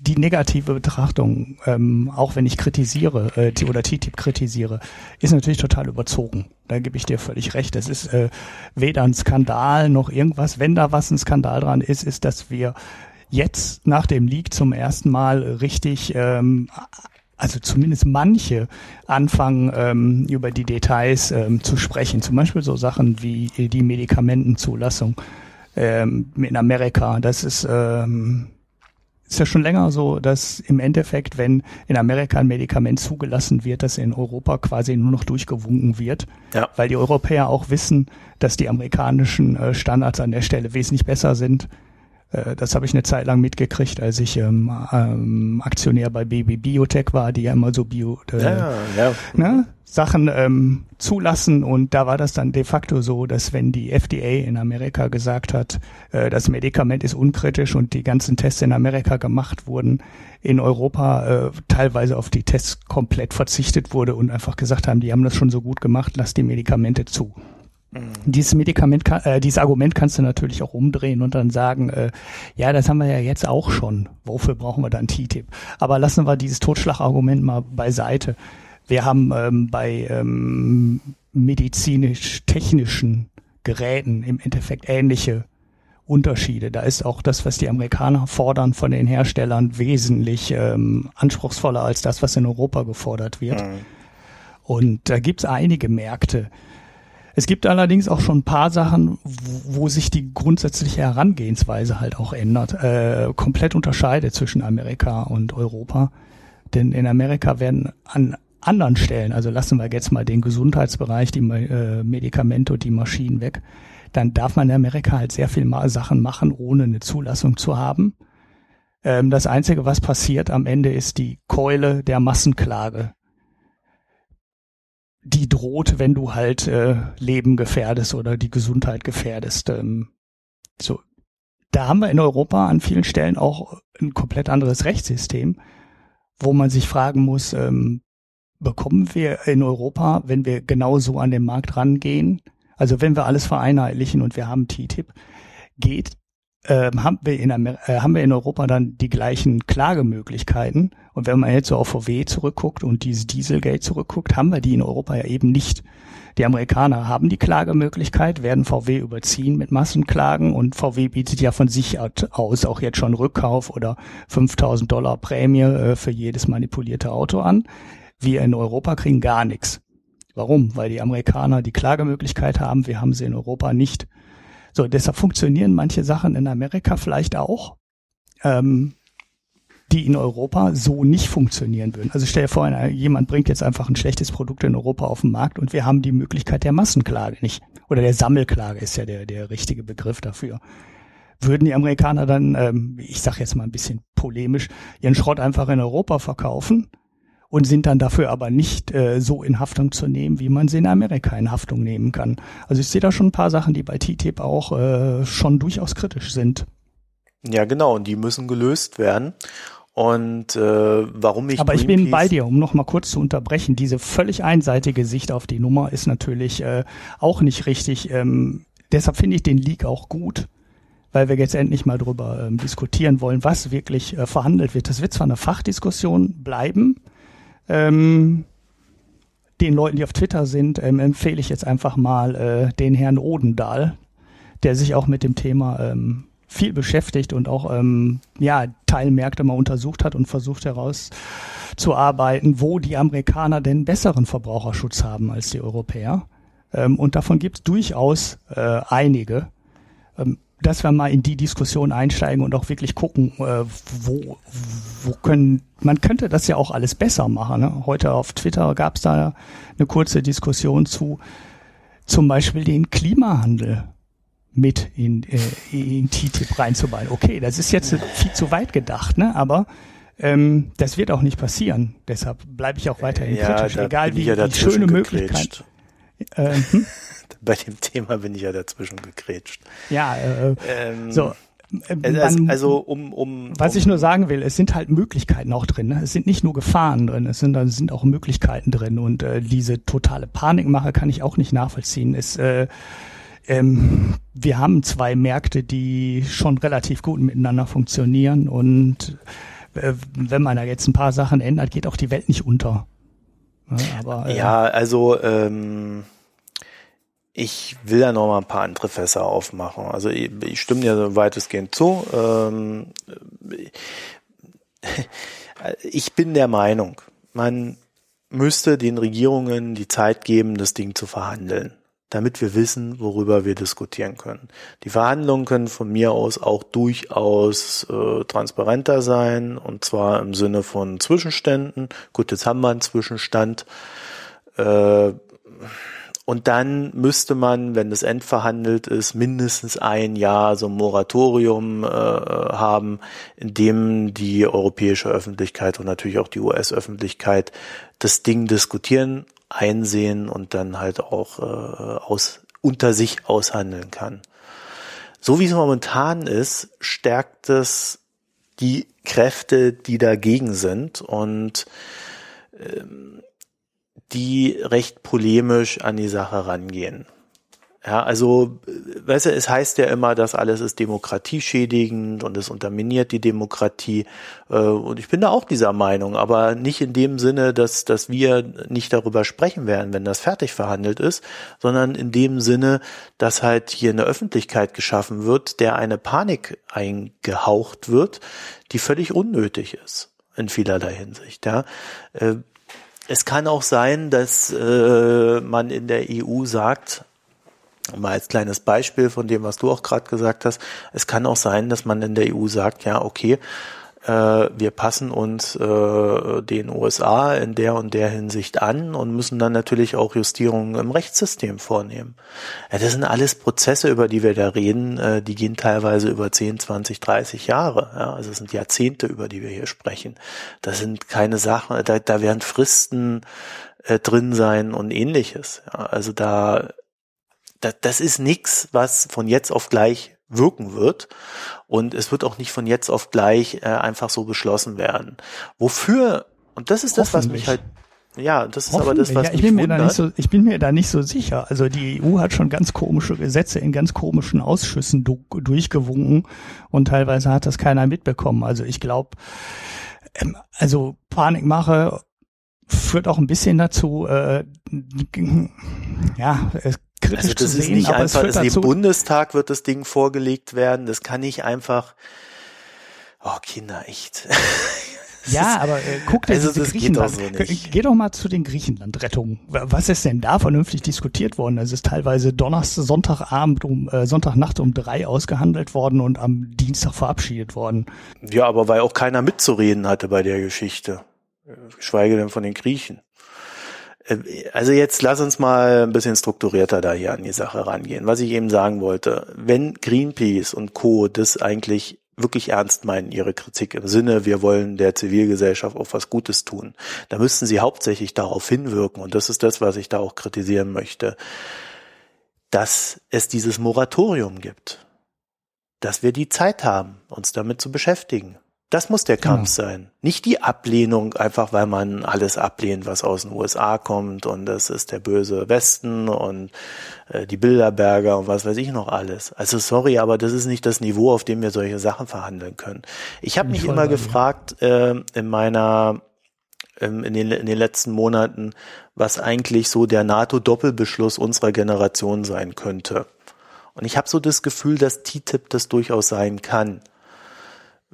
die negative Betrachtung, ähm, auch wenn ich kritisiere äh, oder TTIP kritisiere, ist natürlich total überzogen. Da gebe ich dir völlig recht. Es ist äh, weder ein Skandal noch irgendwas. Wenn da was ein Skandal dran ist, ist, dass wir jetzt nach dem Leak zum ersten Mal richtig ähm, also zumindest manche anfangen ähm, über die Details ähm, zu sprechen. Zum Beispiel so Sachen wie die Medikamentenzulassung ähm, in Amerika. Das ist ähm, ist ja schon länger so, dass im Endeffekt, wenn in Amerika ein Medikament zugelassen wird, das in Europa quasi nur noch durchgewunken wird, ja. weil die Europäer auch wissen, dass die amerikanischen äh, Standards an der Stelle wesentlich besser sind das habe ich eine Zeit lang mitgekriegt, als ich ähm, ähm, Aktionär bei Baby Biotech war, die ja immer so Bio äh, ja, ja. Ne, Sachen ähm, zulassen und da war das dann de facto so, dass wenn die FDA in Amerika gesagt hat, äh, das Medikament ist unkritisch und die ganzen Tests in Amerika gemacht wurden, in Europa äh, teilweise auf die Tests komplett verzichtet wurde und einfach gesagt haben, die haben das schon so gut gemacht, lass die Medikamente zu. Dieses Medikament, äh, dieses Argument kannst du natürlich auch umdrehen und dann sagen, äh, ja, das haben wir ja jetzt auch schon. Wofür brauchen wir dann TTIP? Aber lassen wir dieses Totschlagargument mal beiseite. Wir haben ähm, bei ähm, medizinisch-technischen Geräten im Endeffekt ähnliche Unterschiede. Da ist auch das, was die Amerikaner fordern von den Herstellern, wesentlich ähm, anspruchsvoller als das, was in Europa gefordert wird. Mhm. Und da gibt's einige Märkte, es gibt allerdings auch schon ein paar Sachen, wo, wo sich die grundsätzliche Herangehensweise halt auch ändert, äh, komplett unterscheidet zwischen Amerika und Europa. Denn in Amerika werden an anderen Stellen, also lassen wir jetzt mal den Gesundheitsbereich, die äh, Medikamente und die Maschinen weg, dann darf man in Amerika halt sehr viel Sachen machen, ohne eine Zulassung zu haben. Ähm, das Einzige, was passiert am Ende, ist die Keule der Massenklage. Die droht, wenn du halt äh, Leben gefährdest oder die Gesundheit gefährdest. Ähm, so, da haben wir in Europa an vielen Stellen auch ein komplett anderes Rechtssystem, wo man sich fragen muss, ähm, bekommen wir in Europa, wenn wir genauso an den Markt rangehen, also wenn wir alles vereinheitlichen und wir haben TTIP, geht, äh, haben, wir in Amer äh, haben wir in Europa dann die gleichen Klagemöglichkeiten. Und wenn man jetzt so auf VW zurückguckt und dieses Dieselgate zurückguckt, haben wir die in Europa ja eben nicht. Die Amerikaner haben die Klagemöglichkeit, werden VW überziehen mit Massenklagen und VW bietet ja von sich aus auch jetzt schon Rückkauf oder 5000 Dollar Prämie äh, für jedes manipulierte Auto an. Wir in Europa kriegen gar nichts. Warum? Weil die Amerikaner die Klagemöglichkeit haben, wir haben sie in Europa nicht. So, deshalb funktionieren manche Sachen in Amerika vielleicht auch, ähm, die in Europa so nicht funktionieren würden. Also stell dir vor, jemand bringt jetzt einfach ein schlechtes Produkt in Europa auf den Markt und wir haben die Möglichkeit der Massenklage nicht. Oder der Sammelklage ist ja der, der richtige Begriff dafür. Würden die Amerikaner dann, ähm, ich sage jetzt mal ein bisschen polemisch, ihren Schrott einfach in Europa verkaufen und sind dann dafür aber nicht äh, so in Haftung zu nehmen, wie man sie in Amerika in Haftung nehmen kann. Also ich sehe da schon ein paar Sachen, die bei TTIP auch äh, schon durchaus kritisch sind. Ja, genau, und die müssen gelöst werden. Und äh, warum ich. Aber ich bin bei dir, um noch mal kurz zu unterbrechen. Diese völlig einseitige Sicht auf die Nummer ist natürlich äh, auch nicht richtig. Ähm, deshalb finde ich den Leak auch gut, weil wir jetzt endlich mal drüber ähm, diskutieren wollen, was wirklich äh, verhandelt wird. Das wird zwar eine Fachdiskussion bleiben, ähm, den Leuten, die auf Twitter sind, ähm, empfehle ich jetzt einfach mal äh, den Herrn Odendahl, der sich auch mit dem Thema ähm, viel beschäftigt und auch ähm, ja, Teilmärkte mal untersucht hat und versucht herauszuarbeiten, wo die Amerikaner denn besseren Verbraucherschutz haben als die Europäer. Ähm, und davon gibt es durchaus äh, einige. Dass wir mal in die Diskussion einsteigen und auch wirklich gucken, äh, wo, wo können, man könnte das ja auch alles besser machen. Ne? Heute auf Twitter gab es da eine kurze Diskussion zu, zum Beispiel den Klimahandel mit in, äh, in TTIP reinzubauen. Okay, das ist jetzt viel zu weit gedacht, ne? aber ähm, das wird auch nicht passieren. Deshalb bleibe ich auch weiterhin ja, kritisch, egal wie, ja wie schöne Möglichkeit. Äh, hm? *laughs* bei dem Thema bin ich ja dazwischen gegrätscht. Ja, äh, ähm, so. Äh, man, also um, um was um, ich nur sagen will, es sind halt Möglichkeiten auch drin. Ne? Es sind nicht nur Gefahren drin, es sind, es sind auch Möglichkeiten drin und äh, diese totale Panikmache kann ich auch nicht nachvollziehen. Es, äh, ähm, wir haben zwei Märkte, die schon relativ gut miteinander funktionieren und äh, wenn man da jetzt ein paar Sachen ändert, geht auch die Welt nicht unter. Ja, aber, äh, ja also ähm, ich will da noch mal ein paar andere Fässer aufmachen. Also ich, ich stimme dir so weitestgehend zu. Ähm, *laughs* ich bin der Meinung, man müsste den Regierungen die Zeit geben, das Ding zu verhandeln, damit wir wissen, worüber wir diskutieren können. Die Verhandlungen können von mir aus auch durchaus äh, transparenter sein, und zwar im Sinne von Zwischenständen. Gut, jetzt haben wir einen Zwischenstand. Äh, und dann müsste man, wenn es endverhandelt ist, mindestens ein Jahr so ein Moratorium äh, haben, in dem die europäische Öffentlichkeit und natürlich auch die US-Öffentlichkeit das Ding diskutieren, einsehen und dann halt auch äh, aus, unter sich aushandeln kann. So wie es momentan ist, stärkt es die Kräfte, die dagegen sind und ähm, die recht polemisch an die Sache rangehen. Ja, also, weißt du, es heißt ja immer, dass alles ist demokratieschädigend und es unterminiert die Demokratie. Äh, und ich bin da auch dieser Meinung, aber nicht in dem Sinne, dass, dass wir nicht darüber sprechen werden, wenn das fertig verhandelt ist, sondern in dem Sinne, dass halt hier eine Öffentlichkeit geschaffen wird, der eine Panik eingehaucht wird, die völlig unnötig ist in vielerlei Hinsicht. Ja. Äh, es kann auch sein, dass äh, man in der EU sagt, mal als kleines Beispiel von dem, was du auch gerade gesagt hast, es kann auch sein, dass man in der EU sagt, ja, okay, äh, wir passen uns äh, den USA in der und der Hinsicht an und müssen dann natürlich auch Justierungen im Rechtssystem vornehmen. Ja, das sind alles Prozesse, über die wir da reden, äh, die gehen teilweise über 10, 20, 30 Jahre. Ja, also es sind Jahrzehnte, über die wir hier sprechen. Das sind keine Sachen, da, da werden Fristen äh, drin sein und ähnliches. Ja, also da, da das ist nichts, was von jetzt auf gleich wirken wird. Und es wird auch nicht von jetzt auf gleich äh, einfach so beschlossen werden. Wofür, und das ist das, was mich halt ja, das ist aber das, was ja, ich bin mir da nicht so, Ich bin mir da nicht so sicher. Also die EU hat schon ganz komische Gesetze in ganz komischen Ausschüssen du, durchgewunken und teilweise hat das keiner mitbekommen. Also ich glaube, ähm, also Panikmache führt auch ein bisschen dazu, äh, ja, es kritisch also das ist sehen, nicht einfach, also im Bundestag wird das Ding vorgelegt werden, das kann nicht einfach, oh Kinder, echt. *laughs* ja, aber äh, guck dir also diese Griechenland, so geh doch mal zu den Griechenland-Rettungen. Was ist denn da vernünftig diskutiert worden? Es ist teilweise Donnerstag, Sonntagabend um äh, Sonntagnacht um drei ausgehandelt worden und am Dienstag verabschiedet worden. Ja, aber weil auch keiner mitzureden hatte bei der Geschichte. Schweige denn von den Griechen. Äh, also jetzt lass uns mal ein bisschen strukturierter da hier an die Sache rangehen. Was ich eben sagen wollte, wenn Greenpeace und Co. das eigentlich wirklich ernst meinen, ihre Kritik im Sinne, wir wollen der Zivilgesellschaft auch was Gutes tun, dann müssten sie hauptsächlich darauf hinwirken, und das ist das, was ich da auch kritisieren möchte, dass es dieses Moratorium gibt, dass wir die Zeit haben, uns damit zu beschäftigen. Das muss der Kampf genau. sein. Nicht die Ablehnung, einfach weil man alles ablehnt, was aus den USA kommt und das ist der böse Westen und äh, die Bilderberger und was weiß ich noch alles. Also sorry, aber das ist nicht das Niveau, auf dem wir solche Sachen verhandeln können. Ich habe mich immer gefragt äh, in meiner ähm, in den, in den letzten Monaten, was eigentlich so der NATO-Doppelbeschluss unserer Generation sein könnte. Und ich habe so das Gefühl, dass TTIP das durchaus sein kann.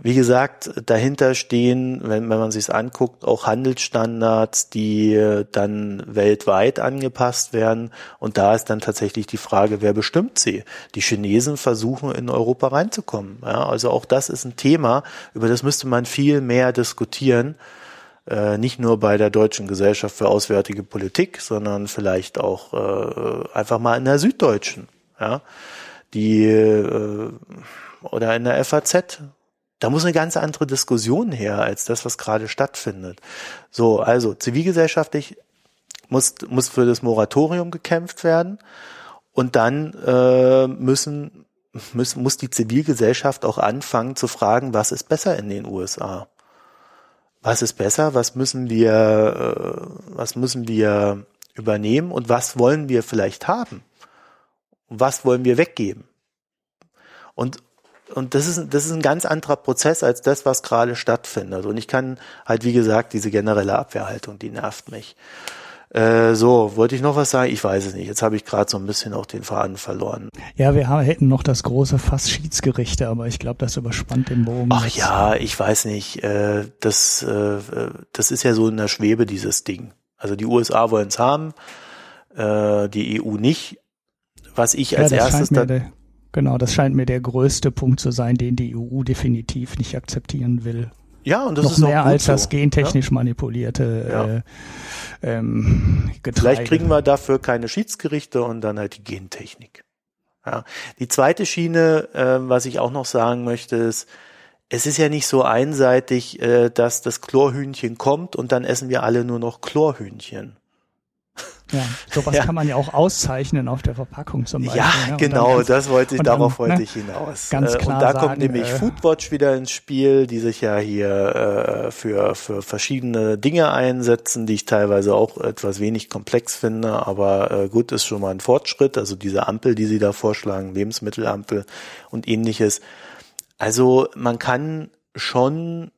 Wie gesagt, dahinter stehen, wenn, wenn man sich anguckt, auch Handelsstandards, die äh, dann weltweit angepasst werden. Und da ist dann tatsächlich die Frage, wer bestimmt sie? Die Chinesen versuchen in Europa reinzukommen. Ja, also auch das ist ein Thema, über das müsste man viel mehr diskutieren. Äh, nicht nur bei der Deutschen Gesellschaft für Auswärtige Politik, sondern vielleicht auch äh, einfach mal in der Süddeutschen. Ja, die äh, oder in der FAZ, da muss eine ganz andere Diskussion her als das, was gerade stattfindet. So, also zivilgesellschaftlich muss, muss für das Moratorium gekämpft werden und dann äh, müssen, muss, muss die Zivilgesellschaft auch anfangen zu fragen, was ist besser in den USA? Was ist besser? Was müssen wir, äh, was müssen wir übernehmen und was wollen wir vielleicht haben? was wollen wir weggeben? Und und das ist, das ist ein ganz anderer Prozess als das, was gerade stattfindet. Und ich kann halt, wie gesagt, diese generelle Abwehrhaltung, die nervt mich. Äh, so, wollte ich noch was sagen? Ich weiß es nicht. Jetzt habe ich gerade so ein bisschen auch den Faden verloren. Ja, wir haben, hätten noch das große Fass Schiedsgerichte, aber ich glaube, das überspannt den Bogen. Ach ja, ich weiß nicht. Äh, das, äh, das ist ja so in der Schwebe, dieses Ding. Also die USA wollen es haben, äh, die EU nicht. Was ich ja, als erstes dann Genau, das scheint mir der größte Punkt zu sein, den die EU definitiv nicht akzeptieren will. Ja, und das Noch ist mehr als so. das gentechnisch ja. manipulierte ja. äh, ähm, Getreide. Vielleicht kriegen wir dafür keine Schiedsgerichte und dann halt die Gentechnik. Ja. Die zweite Schiene, äh, was ich auch noch sagen möchte, ist, es ist ja nicht so einseitig, äh, dass das Chlorhühnchen kommt und dann essen wir alle nur noch Chlorhühnchen. Ja, sowas ja. kann man ja auch auszeichnen auf der Verpackung zum Beispiel. Ja, ne? genau, ganz, das wollte ich, darauf dann, wollte ne, ich hinaus. Ganz klar. Und da sagen, kommt nämlich äh, Foodwatch wieder ins Spiel, die sich ja hier äh, für, für verschiedene Dinge einsetzen, die ich teilweise auch etwas wenig komplex finde, aber äh, gut, ist schon mal ein Fortschritt. Also diese Ampel, die sie da vorschlagen, Lebensmittelampel und ähnliches. Also man kann schon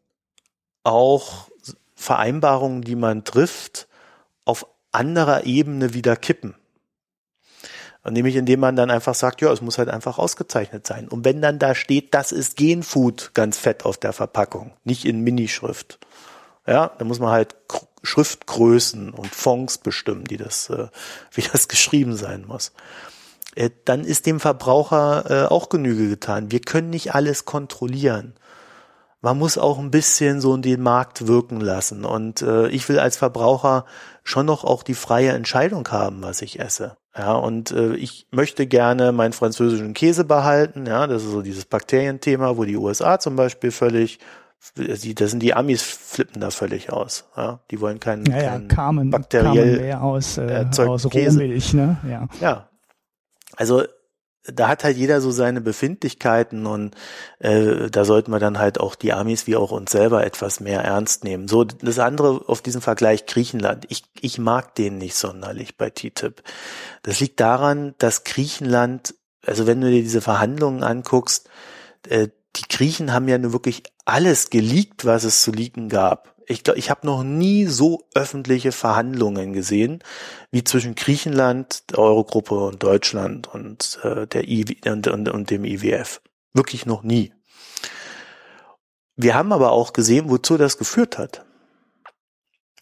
auch Vereinbarungen, die man trifft, anderer Ebene wieder kippen. Und nämlich indem man dann einfach sagt, ja, es muss halt einfach ausgezeichnet sein. Und wenn dann da steht, das ist Genfood ganz fett auf der Verpackung, nicht in Minischrift. Ja, dann muss man halt Schriftgrößen und Fonds bestimmen, die das, äh, *laughs* wie das geschrieben sein muss. Äh, dann ist dem Verbraucher äh, auch Genüge getan. Wir können nicht alles kontrollieren. man muss auch ein bisschen so den Markt wirken lassen. Und ich will als Verbraucher schon noch auch die freie Entscheidung haben, was ich esse. Ja, und äh, ich möchte gerne meinen französischen Käse behalten. Ja, das ist so dieses Bakterienthema, wo die USA zum Beispiel völlig, die, das sind die Amis flippen da völlig aus. Ja, die wollen keinen, ja, ja, keinen Carmen, bakteriell Carmen aus, äh, aus Rohmilch, ne? Ja. ja. Also da hat halt jeder so seine Befindlichkeiten und äh, da sollten wir dann halt auch die Amis wie auch uns selber etwas mehr ernst nehmen. So, das andere auf diesen Vergleich Griechenland. Ich, ich mag den nicht sonderlich bei TTIP. Das liegt daran, dass Griechenland, also wenn du dir diese Verhandlungen anguckst, äh, die Griechen haben ja nur wirklich alles geleakt, was es zu leaken gab ich glaube, ich habe noch nie so öffentliche Verhandlungen gesehen wie zwischen Griechenland, der Eurogruppe und Deutschland und äh, der I und, und, und dem IWF. Wirklich noch nie. Wir haben aber auch gesehen, wozu das geführt hat.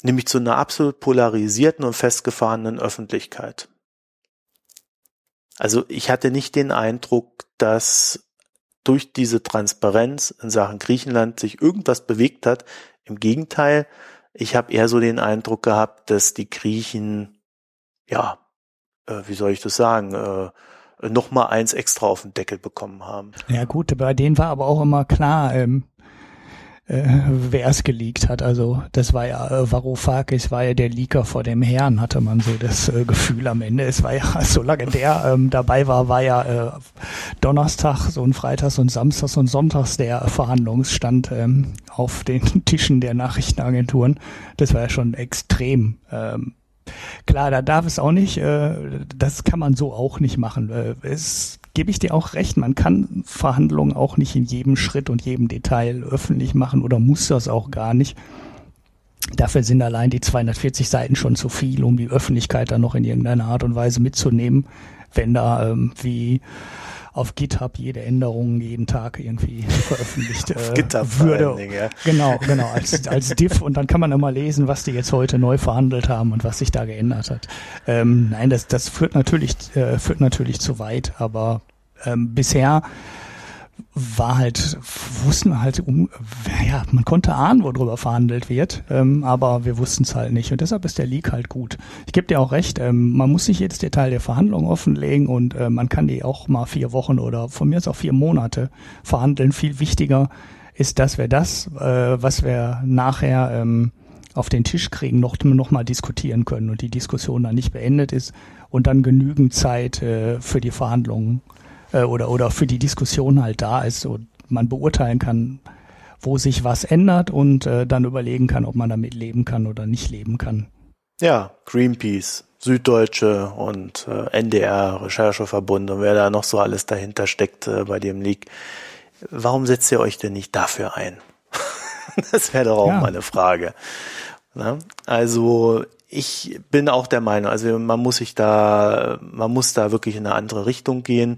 Nämlich zu einer absolut polarisierten und festgefahrenen Öffentlichkeit. Also ich hatte nicht den Eindruck, dass durch diese Transparenz in Sachen Griechenland sich irgendwas bewegt hat im Gegenteil, ich habe eher so den Eindruck gehabt, dass die Griechen, ja, äh, wie soll ich das sagen, äh, noch mal eins extra auf den Deckel bekommen haben. Ja gut, bei denen war aber auch immer klar, ähm, äh, wer es geleakt hat. Also das war ja äh, Varoufakis war ja der Leaker vor dem Herrn, hatte man so das äh, Gefühl am Ende. Es war ja, *laughs* solange der ähm, dabei war, war ja äh, Donnerstag und Freitags und Samstags und Sonntags der Verhandlungsstand ähm, auf den *laughs* Tischen der Nachrichtenagenturen. Das war ja schon extrem. Ähm, Klar, da darf es auch nicht, äh, das kann man so auch nicht machen. Äh, es gebe ich dir auch recht, man kann Verhandlungen auch nicht in jedem Schritt und jedem Detail öffentlich machen oder muss das auch gar nicht. Dafür sind allein die 240 Seiten schon zu viel, um die Öffentlichkeit dann noch in irgendeiner Art und Weise mitzunehmen, wenn da ähm, wie auf GitHub jede Änderung jeden Tag irgendwie *laughs* veröffentlicht äh, GitHub würde. Dingen, ja. Genau, genau, *laughs* als, als Diff und dann kann man immer lesen, was die jetzt heute neu verhandelt haben und was sich da geändert hat. Ähm, nein, das, das führt natürlich, äh, führt natürlich zu weit, aber ähm, bisher war halt, wussten halt, um, ja, man konnte ahnen, worüber verhandelt wird, ähm, aber wir wussten es halt nicht und deshalb ist der Leak halt gut. Ich gebe dir auch recht, ähm, man muss nicht jedes Detail der Verhandlung offenlegen und äh, man kann die auch mal vier Wochen oder von mir aus auch vier Monate verhandeln. Viel wichtiger ist, dass wir das, äh, was wir nachher ähm, auf den Tisch kriegen, noch, noch mal diskutieren können und die Diskussion dann nicht beendet ist und dann genügend Zeit äh, für die Verhandlungen äh, oder, oder für die Diskussion halt da ist und man beurteilen kann, wo sich was ändert und äh, dann überlegen kann, ob man damit leben kann oder nicht leben kann. Ja, Greenpeace, Süddeutsche und äh, NDR, Rechercheverbund und wer da noch so alles dahinter steckt äh, bei dem Leak. Warum setzt ihr euch denn nicht dafür ein? *laughs* das wäre doch auch ja. mal eine Frage. Na? Also ich bin auch der Meinung, also man muss sich da, man muss da wirklich in eine andere Richtung gehen.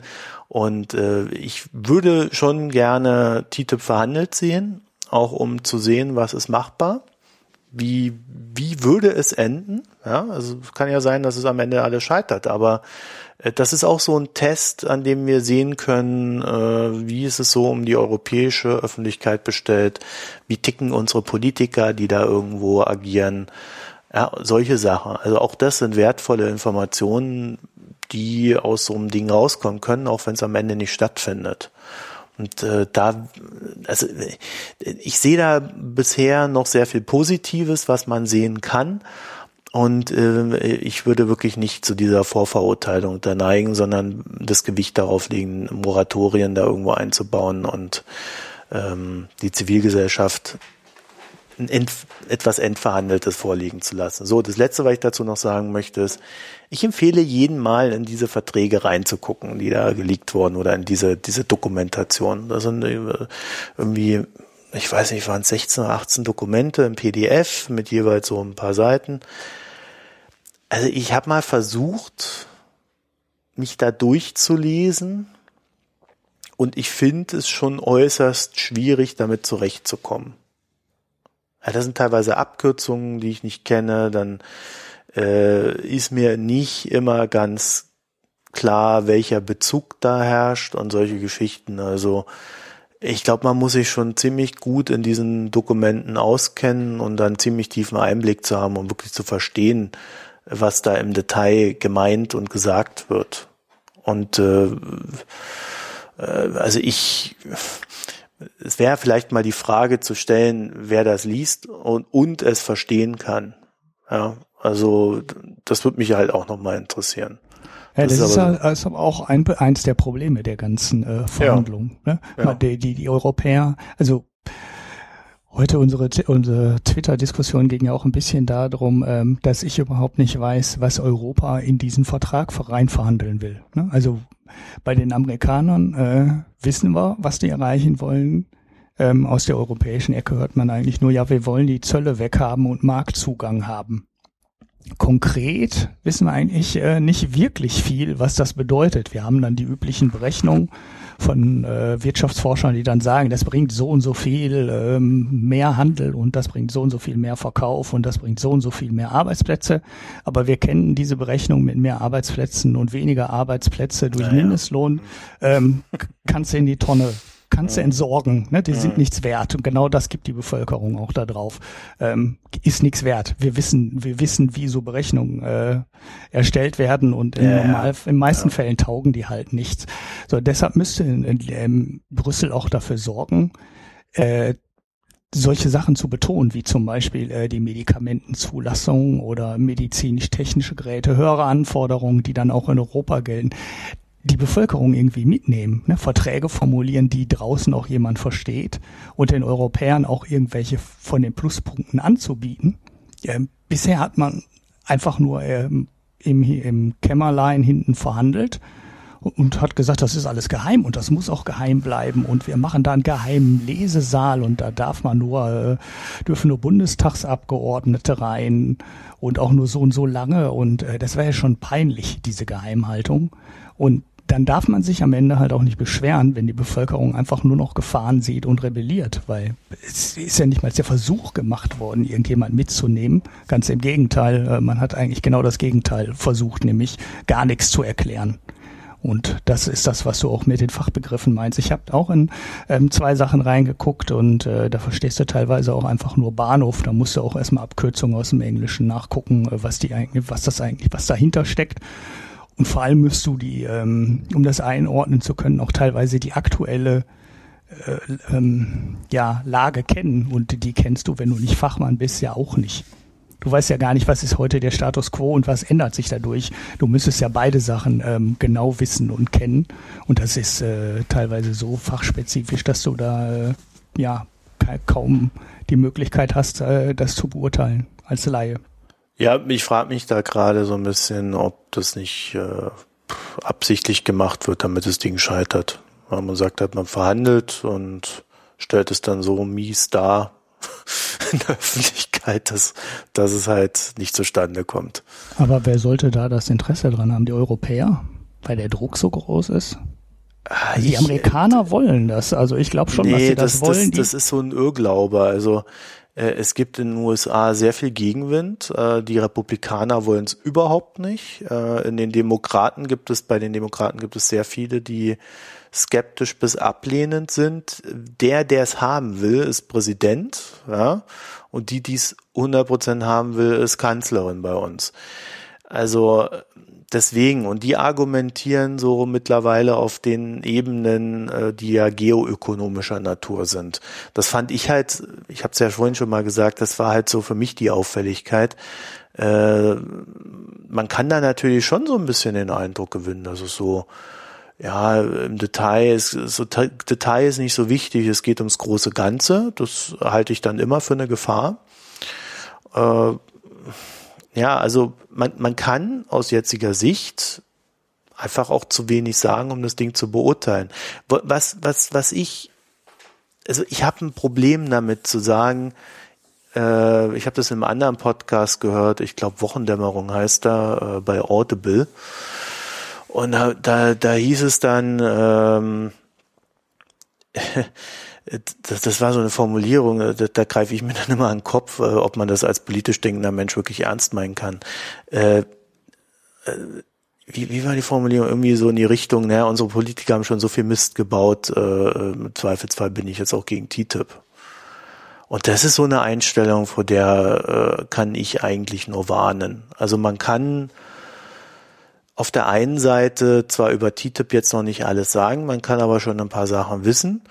Und äh, ich würde schon gerne TTIP verhandelt sehen, auch um zu sehen, was ist machbar. Wie, wie würde es enden? Ja, also kann ja sein, dass es am Ende alles scheitert, aber äh, das ist auch so ein Test, an dem wir sehen können, äh, wie ist es so um die europäische Öffentlichkeit bestellt, wie ticken unsere Politiker, die da irgendwo agieren. Ja, solche Sachen. Also auch das sind wertvolle Informationen, die aus so einem Ding rauskommen können, auch wenn es am Ende nicht stattfindet. Und äh, da, also ich sehe da bisher noch sehr viel Positives, was man sehen kann. Und äh, ich würde wirklich nicht zu dieser Vorverurteilung da neigen, sondern das Gewicht darauf legen, Moratorien da irgendwo einzubauen und ähm, die Zivilgesellschaft ent, etwas Endverhandeltes vorliegen zu lassen. So, das Letzte, was ich dazu noch sagen möchte, ist, ich empfehle jeden Mal in diese Verträge reinzugucken, die da geleakt wurden oder in diese, diese Dokumentation. Das sind äh, irgendwie, ich weiß nicht, waren es 16 oder 18 Dokumente im PDF mit jeweils so ein paar Seiten. Also ich habe mal versucht, mich da durchzulesen und ich finde es schon äußerst schwierig, damit zurechtzukommen. Ja, das sind teilweise Abkürzungen, die ich nicht kenne. Dann äh, ist mir nicht immer ganz klar, welcher Bezug da herrscht und solche Geschichten. Also ich glaube, man muss sich schon ziemlich gut in diesen Dokumenten auskennen und dann ziemlich tiefen Einblick zu haben, um wirklich zu verstehen, was da im Detail gemeint und gesagt wird. Und äh, äh, also ich, es wäre vielleicht mal die Frage zu stellen, wer das liest und, und es verstehen kann. Ja, also das würde mich halt auch nochmal interessieren. Ja, das, das ist, aber, ist, aber auch ein, eins der Probleme der ganzen äh, Verhandlungen. Ja. Ne? Ja. Die, die, die Europäer, also heute unsere, unsere Twitter-Diskussion ging ja auch ein bisschen darum, ähm, dass ich überhaupt nicht weiß, was Europa in diesen Vertrag rein verhandeln will. Ne? Also bei den Amerikanern äh, wissen wir, was die erreichen wollen. Ähm, aus der europäischen Ecke hört man eigentlich nur, ja, wir wollen die Zölle weghaben und Marktzugang haben konkret wissen wir eigentlich äh, nicht wirklich viel, was das bedeutet. Wir haben dann die üblichen Berechnungen von äh, Wirtschaftsforschern, die dann sagen, das bringt so und so viel ähm, mehr Handel und das bringt so und so viel mehr Verkauf und das bringt so und so viel mehr Arbeitsplätze. Aber wir kennen diese Berechnung mit mehr Arbeitsplätzen und weniger Arbeitsplätze durch naja. Mindestlohn, ähm, kannst du in die Tonne kannst du entsorgen, ne? die sind nichts wert. Und genau das gibt die Bevölkerung auch da drauf. Ähm, ist nichts wert. Wir wissen, wir wissen, wie so Berechnungen äh, erstellt werden und in, ja, normal, in meisten ja. Fällen taugen die halt nichts. So, deshalb müsste in, in, in Brüssel auch dafür sorgen, äh, solche Sachen zu betonen, wie zum Beispiel äh, die Medikamentenzulassung oder medizinisch-technische Geräte, höhere Anforderungen, die dann auch in Europa gelten die Bevölkerung irgendwie mitnehmen, ne? Verträge formulieren, die draußen auch jemand versteht und den Europäern auch irgendwelche von den Pluspunkten anzubieten. Ähm, bisher hat man einfach nur ähm, im, im Kämmerlein hinten verhandelt und hat gesagt, das ist alles geheim und das muss auch geheim bleiben und wir machen da einen geheimen Lesesaal und da darf man nur, äh, dürfen nur Bundestagsabgeordnete rein und auch nur so und so lange und äh, das wäre ja schon peinlich, diese Geheimhaltung. Und dann darf man sich am Ende halt auch nicht beschweren, wenn die Bevölkerung einfach nur noch Gefahren sieht und rebelliert, weil es ist ja nicht mal der Versuch gemacht worden, irgendjemand mitzunehmen. Ganz im Gegenteil, äh, man hat eigentlich genau das Gegenteil versucht, nämlich gar nichts zu erklären. Und das ist das, was du auch mit den Fachbegriffen meinst. Ich habe auch in ähm, zwei Sachen reingeguckt und äh, da verstehst du teilweise auch einfach nur Bahnhof. Da musst du auch erstmal Abkürzungen aus dem Englischen nachgucken, äh, was die eigentlich, was das eigentlich, was dahinter steckt. Und vor allem müsst du die, ähm, um das einordnen zu können, auch teilweise die aktuelle äh, ähm, ja, Lage kennen. Und die kennst du, wenn du nicht Fachmann bist, ja auch nicht. Du weißt ja gar nicht, was ist heute der Status quo und was ändert sich dadurch. Du müsstest ja beide Sachen ähm, genau wissen und kennen. Und das ist äh, teilweise so fachspezifisch, dass du da äh, ja kaum die Möglichkeit hast, äh, das zu beurteilen als Laie. Ja, ich frage mich da gerade so ein bisschen, ob das nicht äh, absichtlich gemacht wird, damit das Ding scheitert. Weil man sagt halt, man verhandelt und stellt es dann so mies dar *laughs* in der Öffentlichkeit, dass, dass es halt nicht zustande kommt. Aber wer sollte da das Interesse dran haben? Die Europäer? Weil der Druck so groß ist? Ah, die Amerikaner ich, wollen das. Also ich glaube schon, nee, dass sie das, das wollen. Das, das ist so ein Irrglaube. Also äh, es gibt in den USA sehr viel Gegenwind. Äh, die Republikaner wollen es überhaupt nicht. Äh, in den Demokraten gibt es, bei den Demokraten gibt es sehr viele, die skeptisch bis ablehnend sind. Der, der es haben will, ist Präsident, ja, und die, die es 100% haben will, ist Kanzlerin bei uns. Also deswegen, und die argumentieren so mittlerweile auf den Ebenen, äh, die ja geoökonomischer Natur sind. Das fand ich halt, ich habe es ja vorhin schon mal gesagt, das war halt so für mich die Auffälligkeit. Äh, man kann da natürlich schon so ein bisschen den Eindruck gewinnen, dass es so, ja, im Detail ist, so Detail ist nicht so wichtig, es geht ums große Ganze. Das halte ich dann immer für eine Gefahr. Äh, ja, also man, man kann aus jetziger Sicht einfach auch zu wenig sagen, um das Ding zu beurteilen. Was, was, was ich, also ich habe ein Problem damit zu sagen, äh, ich habe das in einem anderen Podcast gehört, ich glaube Wochendämmerung heißt da, äh, bei Audible. Und da, da, da hieß es dann, ähm, *laughs* das, das war so eine Formulierung, äh, da, da greife ich mir *laughs* dann immer an den Kopf, äh, ob man das als politisch denkender Mensch wirklich ernst meinen kann. Äh, äh wie, wie war die Formulierung? Irgendwie so in die Richtung, naja, unsere Politiker haben schon so viel Mist gebaut, äh, im Zweifelsfall bin ich jetzt auch gegen TTIP. Und das ist so eine Einstellung, vor der äh, kann ich eigentlich nur warnen. Also man kann auf der einen Seite zwar über TTIP jetzt noch nicht alles sagen, man kann aber schon ein paar Sachen wissen.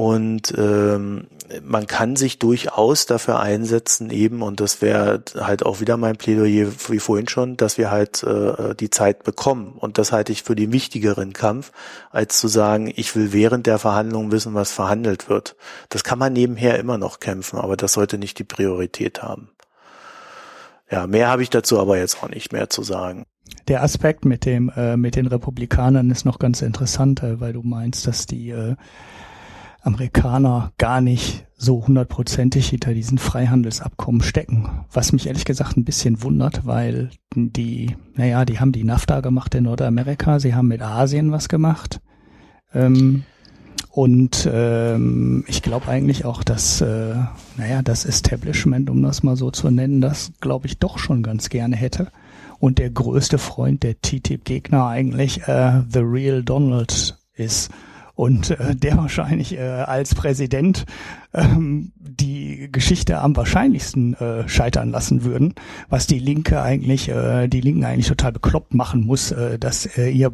Und ähm, man kann sich durchaus dafür einsetzen, eben, und das wäre halt auch wieder mein Plädoyer wie vorhin schon, dass wir halt äh, die Zeit bekommen. Und das halte ich für den wichtigeren Kampf, als zu sagen, ich will während der Verhandlungen wissen, was verhandelt wird. Das kann man nebenher immer noch kämpfen, aber das sollte nicht die Priorität haben. Ja, mehr habe ich dazu aber jetzt auch nicht mehr zu sagen. Der Aspekt mit dem äh, mit den Republikanern ist noch ganz interessant, äh, weil du meinst, dass die äh, Amerikaner gar nicht so hundertprozentig hinter diesen Freihandelsabkommen stecken. Was mich ehrlich gesagt ein bisschen wundert, weil die, naja, die haben die NAFTA gemacht in Nordamerika, sie haben mit Asien was gemacht. Ähm, und ähm, ich glaube eigentlich auch, dass, äh, naja, das Establishment, um das mal so zu nennen, das glaube ich doch schon ganz gerne hätte. Und der größte Freund der TTIP-Gegner eigentlich äh, The Real Donald ist und äh, der wahrscheinlich äh, als Präsident ähm, die Geschichte am wahrscheinlichsten äh, scheitern lassen würden, was die Linke eigentlich, äh, die Linken eigentlich total bekloppt machen muss, äh, dass äh, ihr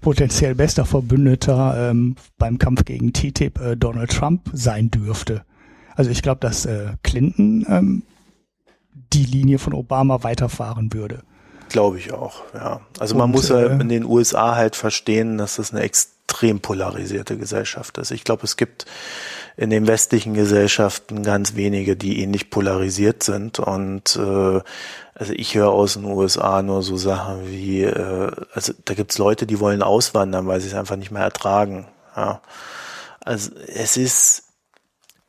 potenziell bester Verbündeter ähm, beim Kampf gegen TTIP äh, Donald Trump sein dürfte. Also ich glaube, dass äh, Clinton ähm, die Linie von Obama weiterfahren würde. Glaube ich auch, ja. Also man Und, muss ja äh, in den USA halt verstehen, dass das eine extrem polarisierte Gesellschaft ist. Ich glaube, es gibt in den westlichen Gesellschaften ganz wenige, die ähnlich polarisiert sind. Und äh, also ich höre aus den USA nur so Sachen wie, äh, also da gibt's Leute, die wollen auswandern, weil sie es einfach nicht mehr ertragen. Ja. Also es ist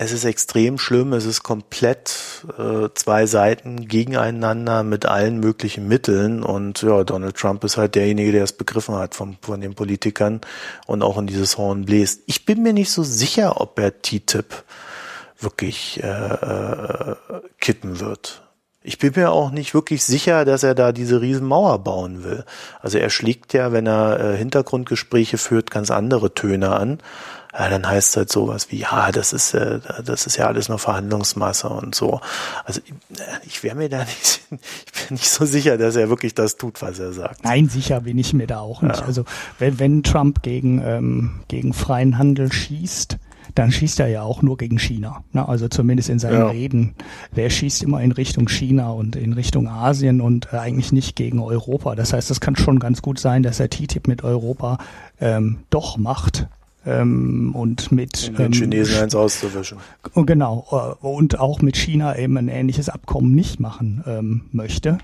es ist extrem schlimm, es ist komplett äh, zwei Seiten gegeneinander mit allen möglichen Mitteln und ja, Donald Trump ist halt derjenige, der es begriffen hat von, von den Politikern und auch in dieses Horn bläst. Ich bin mir nicht so sicher, ob er TTIP wirklich äh, äh, kippen wird. Ich bin mir auch nicht wirklich sicher, dass er da diese Riesenmauer bauen will. Also er schlägt ja, wenn er äh, Hintergrundgespräche führt, ganz andere Töne an ja, dann heißt halt sowas wie, ja, das ist, äh, das ist ja alles nur Verhandlungsmasse und so. Also ich wäre mir da nicht, *laughs* ich bin nicht so sicher, dass er wirklich das tut, was er sagt. Nein, sicher bin ich mir da auch nicht. Ja. Also wenn, wenn Trump gegen, ähm, gegen freien Handel schießt, dann schießt er ja auch nur gegen China. Ne? Also zumindest in seinen ja. Reden. Wer schießt immer in Richtung China und in Richtung Asien und äh, eigentlich nicht gegen Europa. Das heißt, es kann schon ganz gut sein, dass er TTIP mit Europa ähm, doch macht, ähm, und mit um den ähm, Chinesen eins auszuwischen. Genau äh, und auch mit China eben ein ähnliches Abkommen nicht machen ähm, möchte,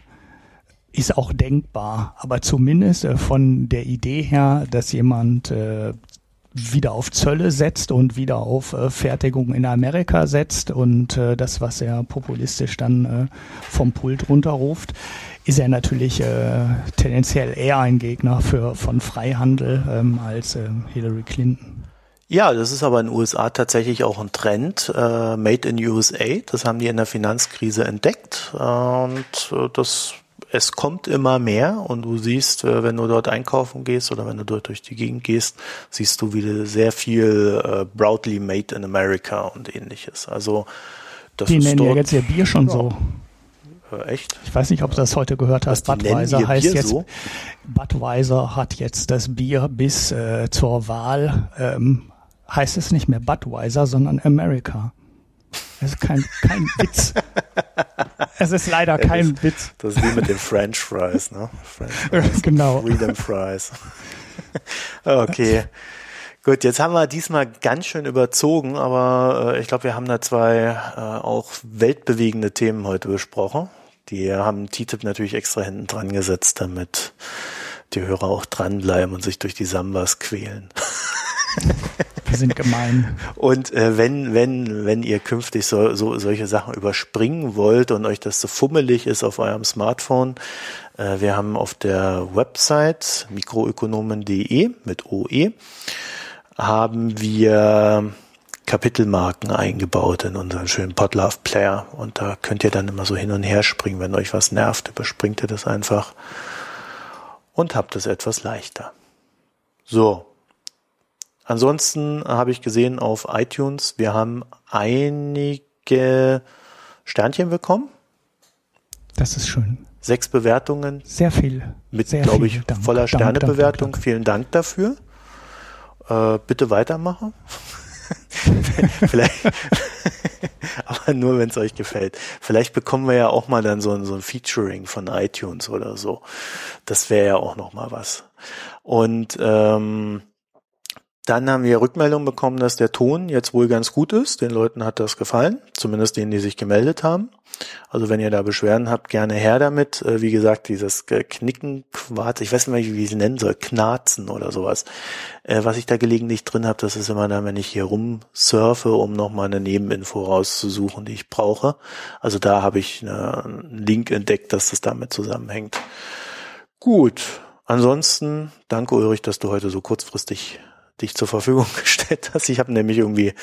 ist auch denkbar. Aber zumindest äh, von der Idee her, dass jemand äh, wieder auf Zölle setzt und wieder auf äh, Fertigung in Amerika setzt und äh, das, was er populistisch dann äh, vom Pult runterruft, ist er natürlich äh, tendenziell eher ein Gegner für, von Freihandel ähm, als äh, Hillary Clinton. Ja, das ist aber in den USA tatsächlich auch ein Trend. Äh, Made in USA, das haben die in der Finanzkrise entdeckt. Äh, und äh, das es kommt immer mehr und du siehst, äh, wenn du dort einkaufen gehst oder wenn du dort durch die Gegend gehst, siehst du wieder sehr viel äh, Proudly Made in America und ähnliches. Also das die ist nennen dort, ja jetzt ihr Bier schon ja. so. Äh, echt? Ich weiß nicht, ob du das heute gehört hast. Budweiser heißt Bier jetzt. So? Budweiser hat jetzt das Bier bis äh, zur Wahl. Ähm, heißt es nicht mehr Budweiser, sondern America. Das ist kein, kein *laughs* Witz. Es ist leider kein das, Witz. Das ist wie mit den French Fries, ne? French *laughs* Fries. genau. Freedom Fries. *laughs* okay. Gut, jetzt haben wir diesmal ganz schön überzogen, aber äh, ich glaube, wir haben da zwei äh, auch weltbewegende Themen heute besprochen. Die haben TTIP natürlich extra hinten dran gesetzt, damit die Hörer auch dranbleiben und sich durch die Sambas quälen. Wir sind gemein. Und äh, wenn, wenn, wenn ihr künftig so, so, solche Sachen überspringen wollt und euch das so fummelig ist auf eurem Smartphone, äh, wir haben auf der Website mikroökonomen.de mit OE haben wir Kapitelmarken eingebaut in unseren schönen Podlove Player und da könnt ihr dann immer so hin und her springen, wenn euch was nervt, überspringt ihr das einfach. und habt es etwas leichter. So. Ansonsten habe ich gesehen auf iTunes, wir haben einige Sternchen bekommen. Das ist schön. Sechs Bewertungen. Sehr viel. Mit, Sehr glaube ich, Dank, voller Sternebewertung. Vielen Dank dafür. Äh, bitte weitermachen. *laughs* Vielleicht, *laughs* aber nur wenn es euch gefällt. Vielleicht bekommen wir ja auch mal dann so ein, so ein Featuring von iTunes oder so. Das wäre ja auch noch mal was. Und ähm, dann haben wir Rückmeldung bekommen, dass der Ton jetzt wohl ganz gut ist. Den Leuten hat das gefallen, zumindest denen, die sich gemeldet haben. Also wenn ihr da Beschwerden habt, gerne her damit. Äh, wie gesagt, dieses Knicken, Quarz, ich weiß nicht mehr, wie ich es nennen soll, Knarzen oder sowas. Äh, was ich da gelegentlich drin habe, das ist immer dann, wenn ich hier rumsurfe, um nochmal eine Nebeninfo rauszusuchen, die ich brauche. Also da habe ich einen Link entdeckt, dass das damit zusammenhängt. Gut. Ansonsten danke Ulrich, dass du heute so kurzfristig dich zur Verfügung *laughs* gestellt hast. Ich habe nämlich irgendwie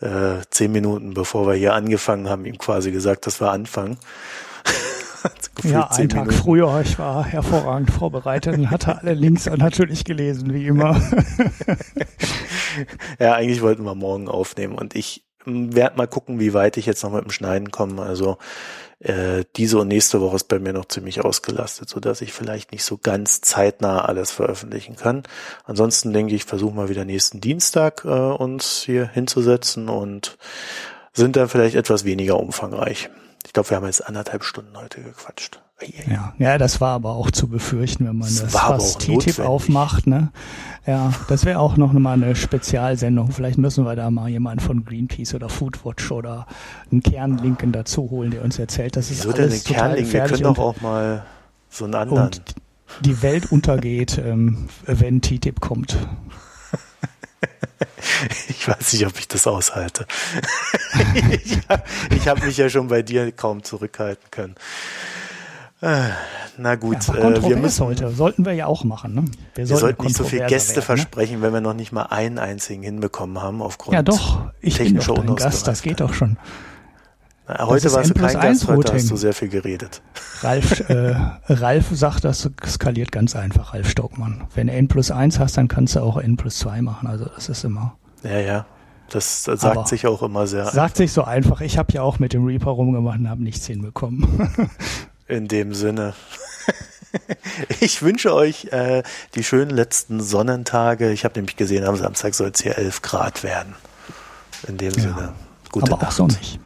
äh, zehn Minuten, bevor wir hier angefangen haben, ihm quasi gesagt, dass wir anfangen. *laughs* ja, einen Tag Minuten. früher. Ich war hervorragend vorbereitet und hatte alle Links *laughs* natürlich gelesen, wie immer. ja, eigentlich wollten wir morgen aufnehmen und ich werde mal gucken, wie weit ich jetzt noch mit dem Schneiden komme. Also äh, diese und nächste Woche ist bei mir noch ziemlich ausgelastet, so dass ich vielleicht nicht so ganz zeitnah alles veröffentlichen kann. Ansonsten denke ich, versuche mal wieder nächsten Dienstag äh, uns hier hinzusetzen und sind dann vielleicht etwas weniger umfangreich. Ich glaube, wir haben jetzt anderthalb Stunden heute gequatscht. Ja, ja, das war aber auch zu befürchten, wenn man das, das TTIP aufmacht. Ne? Ja, das wäre auch noch mal eine Spezialsendung. Vielleicht müssen wir da mal jemanden von Greenpeace oder Foodwatch oder einen Kernlinken dazu holen, der uns erzählt, dass es alles total Kernlink? Wir können doch auch mal so einen anderen. Und die Welt untergeht, ähm, wenn TTIP kommt. *laughs* Ich weiß nicht, ob ich das aushalte. *laughs* ich habe hab mich ja schon bei dir kaum zurückhalten können. Äh, na gut, ja, äh, wir müssen heute sollten wir ja auch machen. Ne? Wir, wir sollten nicht so viele Gäste werden, ne? versprechen, ne? wenn wir noch nicht mal einen einzigen hinbekommen haben aufgrund Ja doch, ich bin doch Gast, das geht doch schon. Na, heute warst du kein Gast, heute hast du sehr viel geredet. Ralf, *laughs* äh, Ralf sagt, das skaliert ganz einfach, Ralf Stockmann. Wenn du N plus eins hast, dann kannst du auch N plus zwei machen. Also das ist immer. Ja, ja. Das, das sagt Aber sich auch immer sehr. Sagt einfach. sich so einfach. Ich habe ja auch mit dem Reaper rumgemacht und habe nichts hinbekommen. *laughs* In dem Sinne. *laughs* Ich wünsche euch äh, die schönen letzten Sonnentage. Ich habe nämlich gesehen, am Samstag soll es hier 11 Grad werden. In dem ja. Sinne. Gute Aber Nacht. auch so nicht.